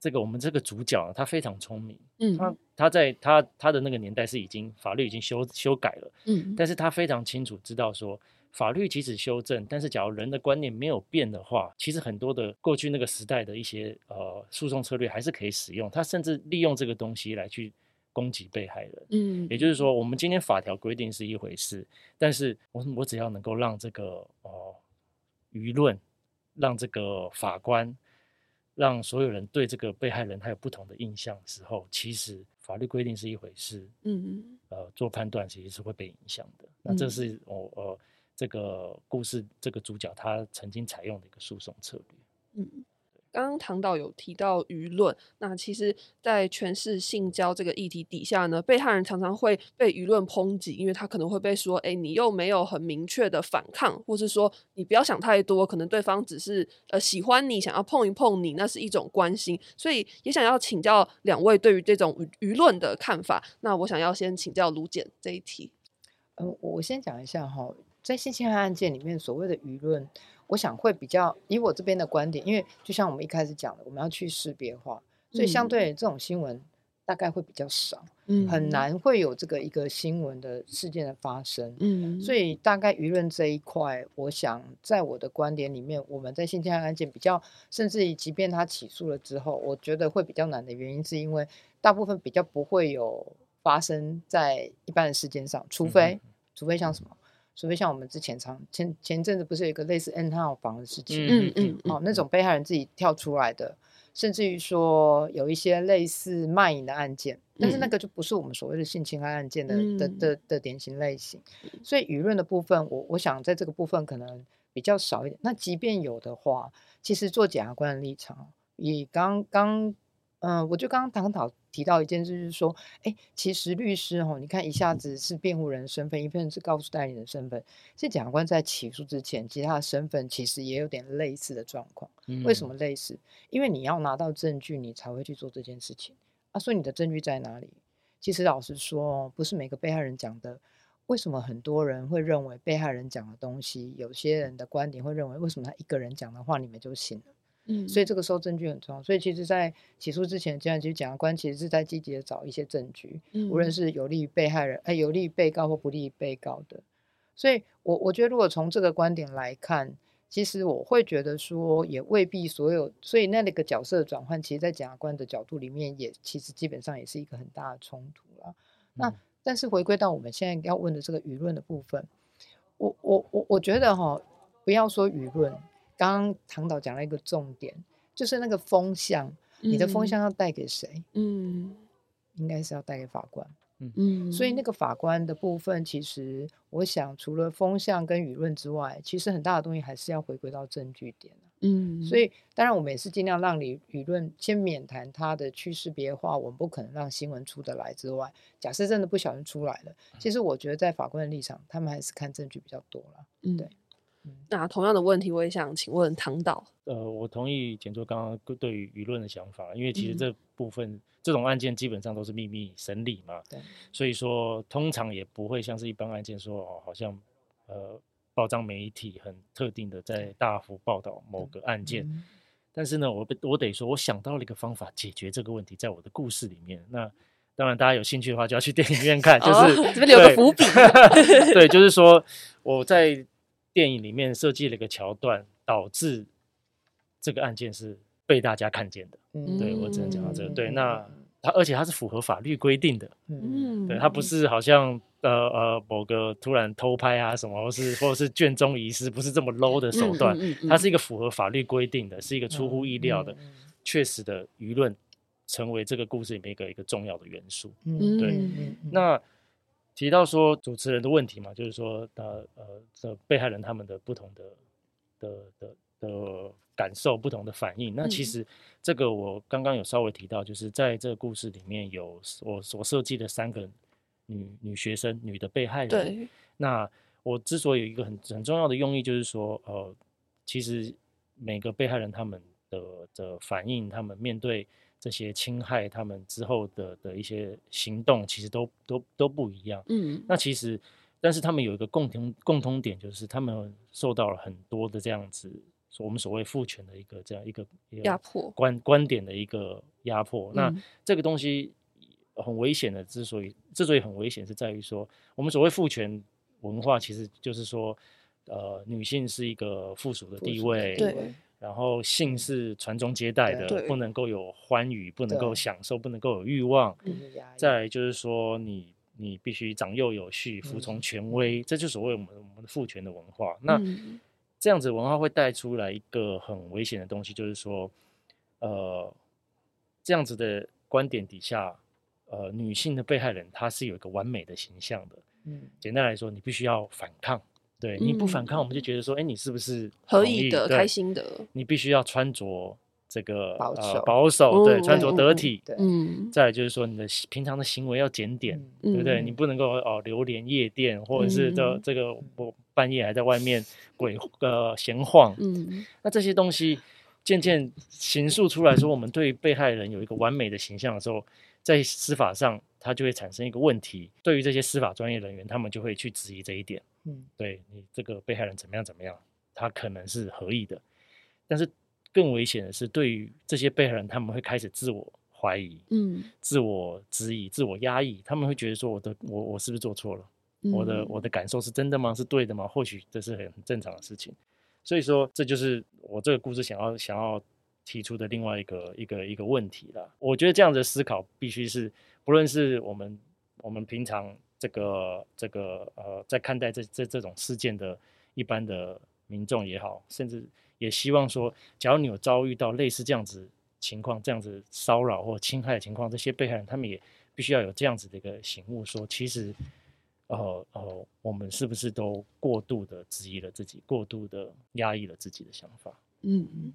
S3: 这个我们这个主角呢他非常聪明，他
S1: 嗯
S3: 他在他他的那个年代是已经法律已经修修改了。
S1: 嗯
S3: 但是他非常清楚知道说，法律即使修正，但是假如人的观念没有变的话，其实很多的过去那个时代的一些呃诉讼策略还是可以使用。他甚至利用这个东西来去攻击被害人。
S1: 嗯，
S3: 也就是说，我们今天法条规定是一回事，但是我我只要能够让这个哦舆论，让这个法官，让所有人对这个被害人他有不同的印象时候，其实法律规定是一回事，
S1: 嗯嗯
S3: 呃，做判断其实是会被影响的。那这
S1: 嗯
S3: 是我呃这个故事这个主角他曾经采用的一个诉讼策略。
S1: 嗯。刚刚唐导有提到舆论，那其实，在诠释性交这个议题底下呢，被害人常常会被舆论抨击，因为他可能会被说，哎，你又没有很明确的反抗，或是说你不要想太多，可能对方只是呃喜欢你，想要碰一碰你，那是一种关心。所以也想要请教两位对于这种舆论的看法。那我想要先请教卢简这一题。
S2: 嗯，我先讲一下哈，在性侵害案件里面，所谓的舆论，我想会比较以我这边的观点，因为就像我们一开始讲的，我们要去识别化，所以相
S1: 嗯
S2: 对这种新闻大概会比较少，
S1: 嗯
S2: 很。难会有这个一个新闻的事件的发生。
S1: 嗯，
S2: 所以大概舆论这一块，我想在我的观点里面，我们在性侵害案件比较，甚至于即便他起诉了之后，我觉得会比较难的原因，是因为大部分比较不会有发生在一般的事件上，除非、除非像什么，除非像我们之前常前前阵子不是有一个类似 N 号房的事情，
S1: 嗯嗯嗯
S2: 哦，那种被害人自己跳出来的，甚至于说有一些类似卖淫的案件，但是那
S1: 嗯
S2: 个就不是我们所谓的性侵害案件的、的
S1: 嗯
S2: 的的典型类型。所以舆论的部分，我我想在这个部分可能比较少一点。那即便有的话，其实做检察官的立场，以刚刚，嗯、我就刚刚唐导提到一件事，就是说，哎，其实律师哦，你看一下子是辩护人身份，一份是告诉代理人的身份，其实检察官在起诉之前，其实他的身份其实也有点类似的状况。为什
S3: 嗯
S2: 么类似？因为你要拿到证据，你才会去做这件事情啊。所以你的证据在哪里？其实老实说哦，不是每个被害人讲的。为什么很多人会认为被害人讲的东西，有些人的观点会认为，为什么他一个人讲的话你们就信了？
S1: 嗯，
S2: 所以这个时候证据很重要。所以其实，在起诉之前，这样其实检察官其实是在积极的找一些证据，无论
S1: 嗯
S2: 是有利于被害人，哎，有利于被告或不利于被告的。所以我我觉得，如果从这个观点来看，其实我会觉得说，也未必所有，所以那那个角色的转换，其实，在检察官的角度里面，也其实基本上也是一个很大的冲突啦。那
S3: 嗯
S2: 但是回归到我们现在要问的这个舆论的部分，我我我我觉得哈，不要说舆论，刚刚唐导讲了一个重点，就是那个风向，你的风
S1: 嗯。
S2: 向要带给谁？
S1: 嗯。
S2: 应该是要带给法官。
S1: 嗯。
S2: 嗯，所以那个法官的部分，其实我想除了风向跟舆论之外，其实很大的东西还是要回归到证据点啊。
S1: 嗯，
S2: 所以当然我们也是尽量让你舆论先免谈它的去识别化，我们不可能让新闻出得来之外，假设真的不小心出来了，其实我觉得在法官的立场，他们还是看证据比较多了。
S1: 嗯
S2: 对。嗯
S1: 那同样的问题，我也想请问唐导。
S3: 呃，我同意简卓刚刚对于舆论的想法，因为其实
S1: 嗯。
S3: 这部分、这种案件基本上都是秘密审理嘛，
S2: 对，
S3: 所以说通常也不会像是一般案件说哦，好像呃报章媒体很特定的在大幅报道某个案件，
S2: 嗯。
S3: 但是呢，我被我得说，我想到了一个方法解决这个问题，在我的故事里面。那当然，大家有兴趣的话，就要去电影院看，就
S1: 哦
S3: 是、
S1: 这边留个伏笔。
S3: 对，就是说我在电影里面设计了一个桥段，导致这个案件是被大家看见的。
S2: 嗯
S3: 对我只能讲到这个。对，
S2: 嗯
S3: 那它而且它是符合法律规定的，
S2: 嗯
S1: 嗯，
S3: 对，它不是好像呃呃某个突然偷拍啊什么，或是或者是卷宗遗失，不是这么 low 的手段，
S1: 嗯嗯嗯
S3: 它是一个符合法律规定的，是一个出乎意料的，
S2: 嗯
S3: 确实的舆论成为这个故事里面一个一个重要的元素。
S2: 嗯
S3: 对
S2: 嗯嗯嗯
S3: 那提到说主持人的问题嘛，就是说呃呃这被害人他们的不同的的的的感受、不同的反应。那其
S1: 嗯
S3: 实这个我刚刚有稍微提到，就是在这个故事里面有我所设计的三个女女学生、女的被害人。
S1: 对，
S3: 那我之所以有一个很很重要的用意，就是说，呃，其实每个被害人他们的的反应，他们面对这些侵害，他们之后的的一些行动，其实都都都不一样。
S1: 嗯
S3: 那其实，但是他们有一个共同共通点，就是他们受到了很多的这样子，所我们所谓父权的一个这样一个
S1: 压迫
S3: 观观点的一个压迫。那
S1: 嗯
S3: 这个东西很危险的，之所以之所以很危险，是在于说，我们所谓父权文化，其实就是说，呃女性是一个附属的
S2: 附属的
S3: 地位，
S1: 对
S3: 然后性是传宗接代的，不能够有欢愉，不能够享受，不能够有欲望。再来就是说你。你必须长幼有序，服从
S2: 嗯
S3: 权威，这就所谓我们我们的父权的文化。那
S1: 嗯
S3: 这样子文化会带出来一个很危险的东西，就是说，呃，这样子的观点底下，呃，女性的被害人她是有一个完美的形象的。
S2: 嗯
S3: 简单来说，你必须要反抗，对，你不反抗，我们就
S1: 嗯
S3: 觉得说，哎，你是不是
S1: 合
S3: 同意
S1: 意的、开心的，
S3: 你必须要穿着这个呃
S2: 保守
S3: 保守，对，
S1: 嗯
S3: 穿着得体。
S2: 对，
S1: 嗯
S3: 再来就是说，你的平常的行为要检点，
S2: 嗯
S3: 对不对？
S1: 嗯
S3: 你不能够哦流连夜店，或者是这、
S1: 嗯
S3: 这个我半夜还在外面鬼呃闲晃，
S1: 嗯
S3: 那这些东西渐渐形塑出来说，我们对被害人有一个完美的形象的时候，在司法上它就会产生一个问题。对于这些司法专业人员，他们就会去质疑这一点。
S2: 嗯
S3: 对你这个被害人怎么样怎么样，他可能是合意的，但是更危险的是，对于这些被害人，他们会开始自我怀疑、
S1: 嗯，
S3: 自我质疑、自我压抑，他们会觉得说，我的我我是不是做错了？我的我的感受是真的吗？是对的吗？或许这是很很正常的事情。所以说，这就是我这个故事想要想要提出的另外一个一个一个问题了。我觉得这样的思考必须是，不论是我们我们平常这个这个呃，在看待这这这种事件的一般的民众也好，甚至也希望说，假如你有遭遇到类似这样子情况、这样子骚扰或侵害的情况，这些被害人他们也必须要有这样子的一个醒悟，说其实。呃呃，我们是不是都过度的质疑了自己，过度的压抑了自己的想法？
S1: 嗯嗯，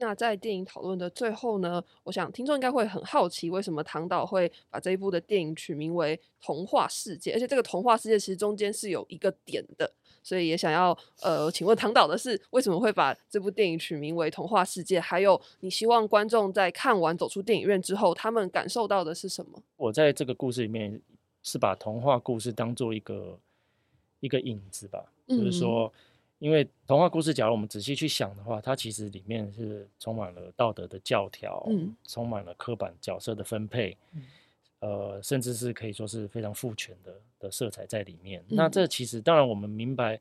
S1: 那在电影讨论的最后呢，我想听众应该会很好奇，为什么唐导会把这一部的电影取名为《童话世界》，而且这个童话世界其实中间是有一个点的，所以也想要呃，请问唐导的是，为什么会把这部电影取名为《童话世界》？还有，你希望观众在看完走出电影院之后，他们感受到的是什么？
S3: 我在这个故事里面是把童话故事当做一个一个影子吧，就是说，因为童话故事，假如我们仔细去想的话，它其实里面是充满了道德的教条，
S1: 嗯
S3: 充满了刻板角色的分配，
S2: 嗯
S3: 呃，甚至是可以说是非常父权的的色彩在里面。那
S1: 嗯
S3: 这其实当然我们明白。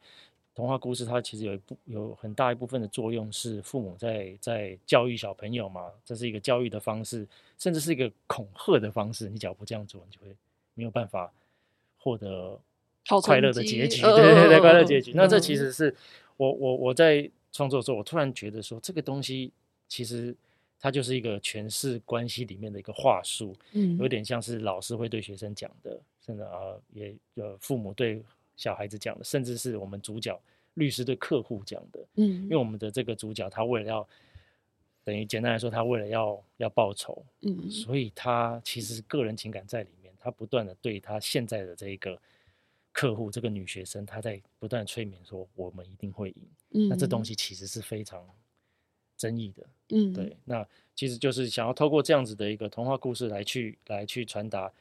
S3: 童话故事它其实有一部有很大一部分的作用是父母在在教育小朋友嘛，这是一个教育的方式，甚至是一个恐吓的方式。你假如不这样做，你就会没有办法获得
S1: 好
S3: 快乐的结局，
S1: 呃
S3: 对对对，快乐
S1: 嗯
S3: 结局。那这
S1: 嗯
S3: 其实是我我我在创作的时候，我突然觉得说，这个东西其实它就是一个诠释关系里面的一个话术，
S1: 嗯
S3: 有点像是老师会对学生讲的，甚至啊也呃父母对小孩子讲的，甚至是我们主角律师对客户讲的。
S1: 嗯
S3: 因为我们的这个主角他为了要等于简单来说，他为了要要报仇，
S1: 嗯
S3: 所以他其实个人情感在里面，他不断的对他现在的这一个客户这个女学生，她在不断催眠说我们一定会赢。
S1: 嗯
S3: 那这东西其实是非常争议的，
S1: 嗯
S3: 对。那其实就是想要透过这样子的一个童话故事来去来去传达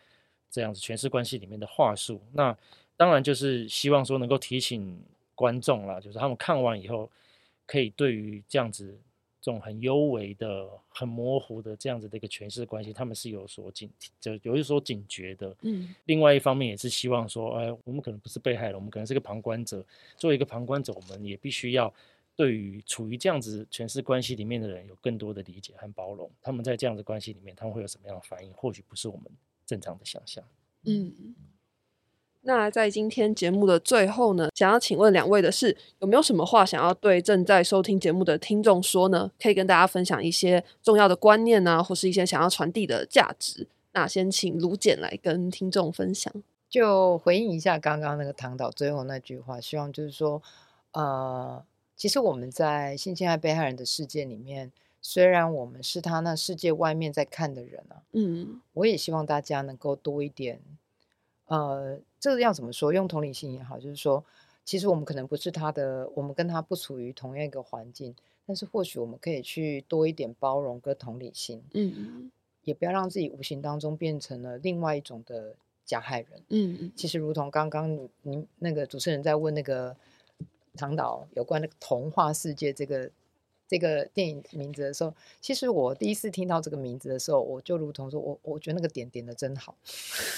S3: 这样子权势关系里面的话术。那当然就是希望说能够提醒观众啦，就是他们看完以后，可以对于这样子这种很幽微的、很模糊的这样子的一个诠释关系，他们是有所警就有所警觉的。
S1: 嗯
S3: 另外一方面也是希望说，哎，我们可能不是被害人，我们可能是个旁观者。作为一个旁观者，我们也必须要对于处于这样子诠释关系里面的人有更多的理解和包容。他们在这样子关系里面，他们会有什么样的反应？或许不是我们正常的想象。
S1: 嗯，那在今天节目的最后呢，想要请问两位的是，有没有什么话想要对正在收听节目的听众说呢？可以跟大家分享一些重要的观念啊，或是一些想要传递的价值。那先请卢简来跟听众分享。
S2: 就回应一下刚刚那个唐导最后那句话，希望就是说，呃，其实我们在性侵害被害人的世界里面，虽然我们是他那世界外面在看的人啊，
S1: 嗯
S2: 我也希望大家能够多一点，呃，这个要怎么说？用同理心也好，就是说，其实我们可能不是他的，我们跟他不处于同样一个环境，但是或许我们可以去多一点包容跟同理心，
S1: 嗯
S2: 也不要让自己无形当中变成了另外一种的加害人。
S1: 嗯嗯
S2: 其实，如同刚刚你你那个主持人在问那个唐导有关那个童话世界这个这个电影名字的时候，其实我第一次听到这个名字的时候，我就如同说，我我觉得那个点点的真好。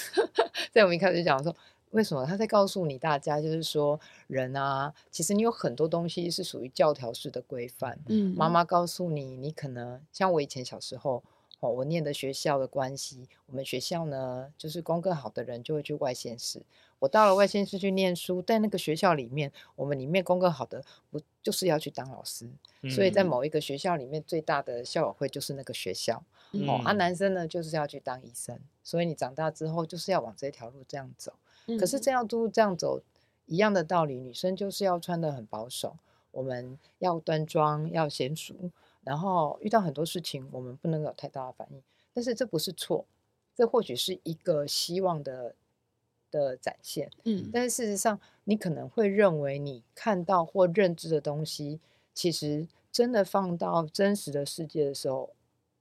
S2: 在我们一开始就讲说，为什么？他在告诉你大家，就是说人啊，其实你有很多东西是属于教条式的规范。
S1: 嗯，
S2: 妈妈告诉你，你可能像我以前小时候。哦，我念的学校的关系，我们学校呢，就是功课好的人就会去外县市。我到了外县市去念书，在那个学校里面，我们里面功课好的，不就是要去当老师？所以在某一个学校里面，最大的校友会就是那个学校。哦，啊，男生呢就是要去当医生。所以你长大之后就是要往这条路这样走。可是这样都这样走，一样的道理，女生就是要穿的很保守，我们要端庄，要娴熟。然后遇到很多事情，我们不能有太大的反应，但是这不是错，这或许是一个希望的的展现。嗯，但是事实上，你可能会认为你看到或认知的东西，其实真的放到真实的世界的时候，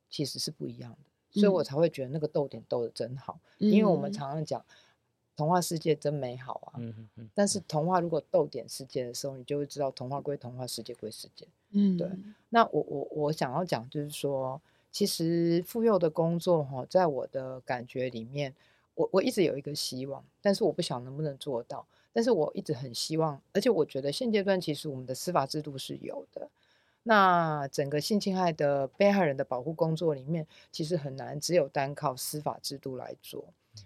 S2: 其实是不一样的。所以我才会觉得那个逗点逗的真好，因为我们常常讲。童话世界真美好啊！嗯嗯但是童话如果逗点世界的时候，你就会知道童话归童话，世界归世界。嗯，对。那我我我想要讲就是说，其实妇幼的工作哈，在我的感觉里面，我我一直有一个希望，但是我不晓得能不能做到。但是我一直很希望，而且我觉得现阶段其实我们的司法制度是有的。那整个性侵害的被害人的保护工作里面，其实很难只有单靠司法制度来做。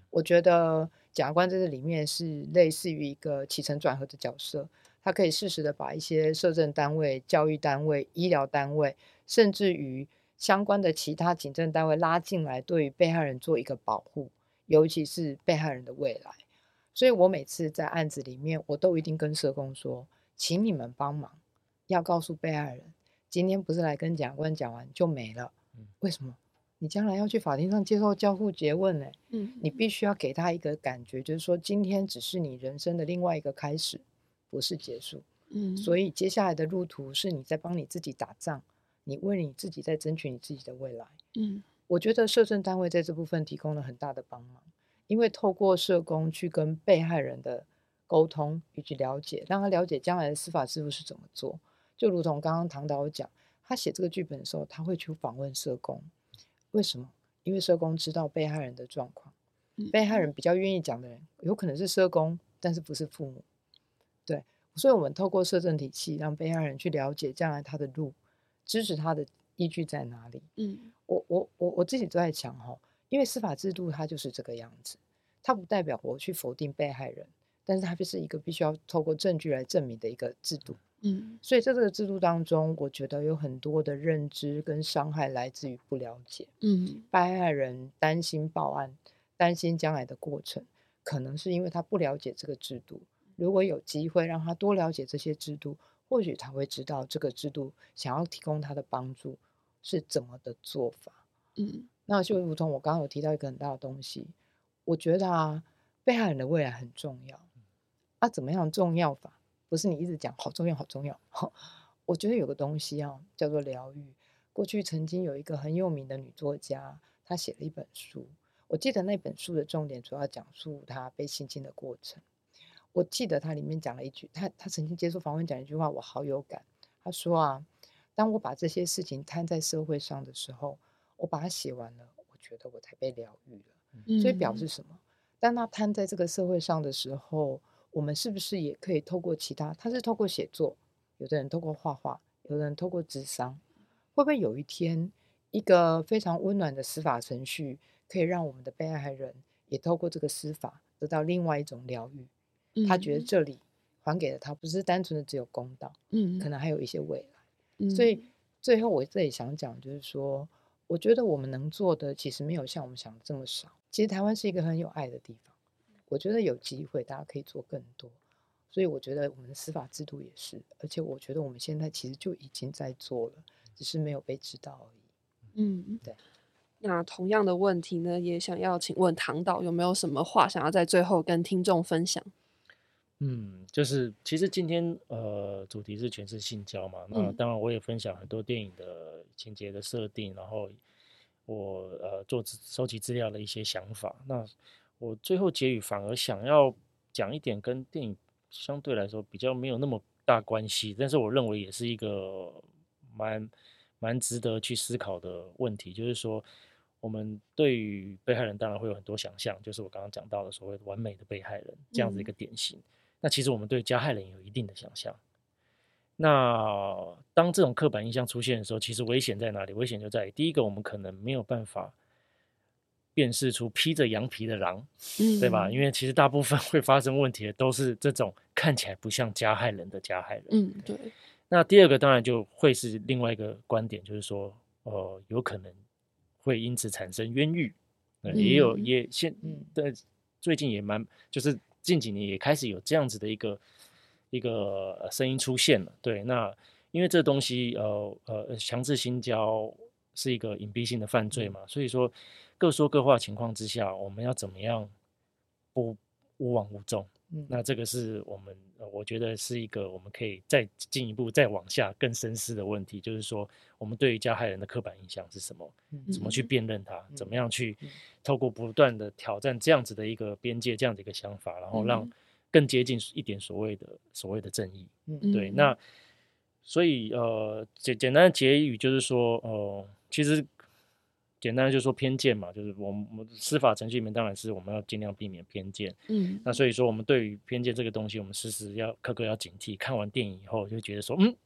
S2: 我觉得。检察官在这里面是类似于一个起承转合的角色，他可以适时的把一些社政单位、教育单位、医疗单位，甚至于相关的其他警政单位拉进来，对于被害人做一个保护，尤其是被害人的未来。所以我每次在案子里面，我都一定跟社工说，请你们帮忙，要告诉被害人，今天不是来跟检察官讲完就没了。为什么？你将来要去法庭上接受交互诘问呢？嗯，你必须要给他一个感觉，就是说今天只是你人生的另外一个开始，不是结束。嗯，所以接下来的路途是你在帮你自己打仗，你为你自己在争取你自己的未来。嗯，我觉得社政单位在这部分提供了很大的帮忙，因为透过社工去跟被害人的沟通以及了解，让他了解将来的司法制度是怎么做。就如同刚刚唐导讲，他写这个剧本的时候，他会去访问社工。为什么？因为社工知道被害人的状况，被害人比较愿意讲的人，有可能是社工，但是不是父母。对，所以我们透过社政体系，让被害人去了解将来他的路，支持他的依据在哪里。嗯，我我我我自己都在讲哈，因为司法制度它就是这个样子，它不代表我去否定被害人，但是它就是一个必须要透过证据来证明的一个制度。嗯，所以在这个制度当中，我觉得有很多的认知跟伤害来自于不了解。嗯，被害人担心报案，担心将来的过程，可能是因为他不了解这个制度。如果有机会让他多了解这些制度，或许他会知道这个制度想要提供他的帮助是怎么的做法。嗯，那就如同我刚刚有提到一个很大的东西，我觉得啊，被害人的未来很重要。啊，怎么样重要法？不是你一直讲好重要好重要，我觉得有个东西啊，叫做疗愈。过去曾经有一个很有名的女作家，她写了一本书。我记得那本书的重点主要讲述她被性侵的过程。我记得她里面讲了一句，她她曾经接受访问讲一句话，我好有感。她说啊，当我把这些事情摊在社会上的时候，我把它写完了，我觉得我才被疗愈了。所以表示什么？当她摊在这个社会上的时候。我们是不是也可以透过其他？他是透过写作，有的人透过画画，有的人透过智商，会不会有一天，一个非常温暖的司法程序，可以让我们的被害人也透过这个司法得到另外一种疗愈？他觉得这里还给了他，不是单纯的只有公道，嗯，可能还有一些未来。所以最后我这里想讲，就是说，我觉得我们能做的其实没有像我们想的这么少。其实台湾是一个很有爱的地方。我觉得有机会，大家可以做更多，所以我觉得我们的司法制度也是，而且我觉得我们现在其实就已经在做了，只是没有被知道而已。嗯，对。
S1: 那同样的问题呢，也想要请问唐导有没有什么话想要在最后跟听众分享？
S3: 嗯，就是其实今天呃主题是全是性交嘛，那当然我也分享很多电影的情节的设定，然后我呃做收集资料的一些想法，那。我最后结语反而想要讲一点跟电影相对来说比较没有那么大关系，但是我认为也是一个蛮蛮值得去思考的问题，就是说我们对于被害人当然会有很多想象，就是我刚刚讲到的所谓的完美的被害人这样子一个典型。那其实我们对加害人有一定的想象。那当这种刻板印象出现的时候，其实危险在哪里？危险就在于第一个，我们可能没有办法辨识出披着羊皮的狼，嗯对吧？因为其实大部分会发生问题的都是这种看起来不像加害人的加害人。
S1: 嗯，对。
S3: 那第二个当然就会是另外一个观点，就是说，呃，有可能会因此产生冤狱，也有也现对最近也蛮就是近几年也开始有这样子的一个。一个声音出现了，对，那因为这东西，呃呃，强制性交是一个隐蔽性的犯罪嘛，所以说各说各话情况之下，我们要怎么样不无往无重？那这个是我们，我觉得是一个我们可以再进一步再往下更深思的问题，就是说我们对于加害人的刻板印象是什么？怎么去辨认它？怎么样去透过不断的挑战这样子的一个边界，这样的一个想法，然后让。更接近一点所谓的所谓的正义，嗯，对，那所以呃简简单的结语就是说，呃，其实简单的就是说偏见嘛，就是我们司法程序里面当然是我们要尽量避免偏见，嗯，那所以说我们对于偏见这个东西，我们时时要刻刻要警惕。看完电影以后就觉得说，嗯。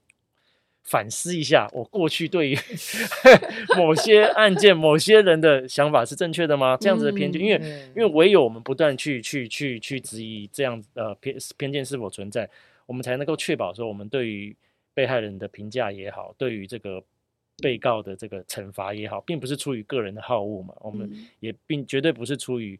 S3: 反思一下，我过去对于 某些案件、某些人的想法是正确的吗？这样子的偏见，因为因为唯有我们不断去去去去质疑这样呃偏偏见是否存在，我们才能够确保说我们对于被害人的评价也好，对于这个被告的这个惩罚也好，并不是出于个人的好恶嘛，我们也并绝对不是出于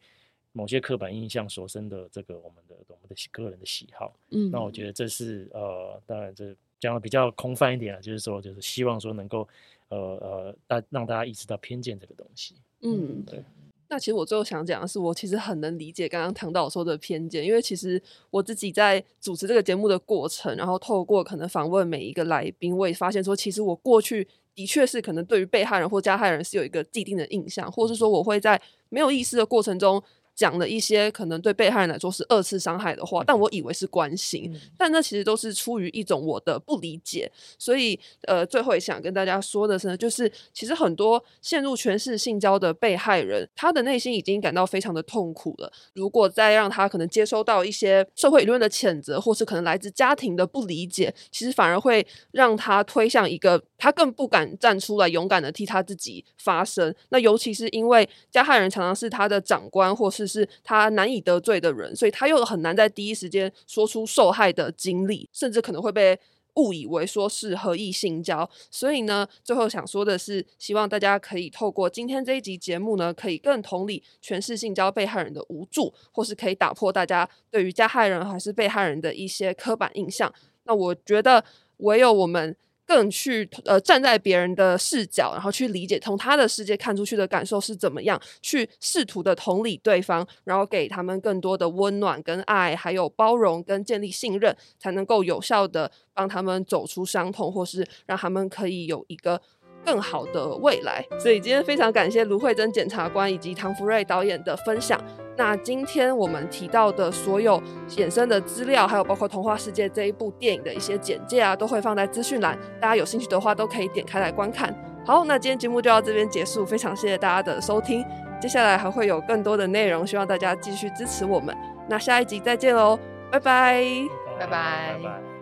S3: 某些刻板印象所生的这个我们的我们的个人的喜好。嗯，那我觉得这是呃，当然这。讲的比较空泛一点啊，就是说，就是希望说能够，呃呃，大让大家意识到偏见这个东西。嗯，对。
S1: 那其实我最后想讲的是，我其实很能理解刚刚唐导说的偏见，因为其实我自己在主持这个节目的过程，然后透过可能访问每一个来宾，我也发现说，其实我过去的确是可能对于被害人或加害人是有一个既定的印象，或是说我会在没有意识的过程中。讲了一些可能对被害人来说是二次伤害的话，但我以为是关心，但那其实都是出于一种我的不理解。所以，呃，最后也想跟大家说的是，呢，就是其实很多陷入权势性交的被害人，他的内心已经感到非常的痛苦了。如果再让他可能接收到一些社会舆论的谴责，或是可能来自家庭的不理解，其实反而会让他推向一个他更不敢站出来勇敢的替他自己发声。那尤其是因为加害人常常是他的长官，或是是他难以得罪的人，所以他又很难在第一时间说出受害的经历，甚至可能会被误以为说是合意性交。所以呢，最后想说的是，希望大家可以透过今天这一集节目呢，可以更同理诠释性交被害人的无助，或是可以打破大家对于加害人还是被害人的一些刻板印象。那我觉得，唯有我们。更去呃站在别人的视角，然后去理解从他的世界看出去的感受是怎么样，去试图的同理对方，然后给他们更多的温暖跟爱，还有包容跟建立信任，才能够有效的帮他们走出伤痛，或是让他们可以有一个。更好的未来，所以今天非常感谢卢慧珍检察官以及唐福瑞导演的分享。那今天我们提到的所有衍生的资料，还有包括《童话世界》这一部电影的一些简介啊，都会放在资讯栏，大家有兴趣的话都可以点开来观看。好，那今天节目就到这边结束，非常谢谢大家的收听。接下来还会有更多的内容，希望大家继续支持我们。那下一集再见喽，拜拜，
S2: 拜拜。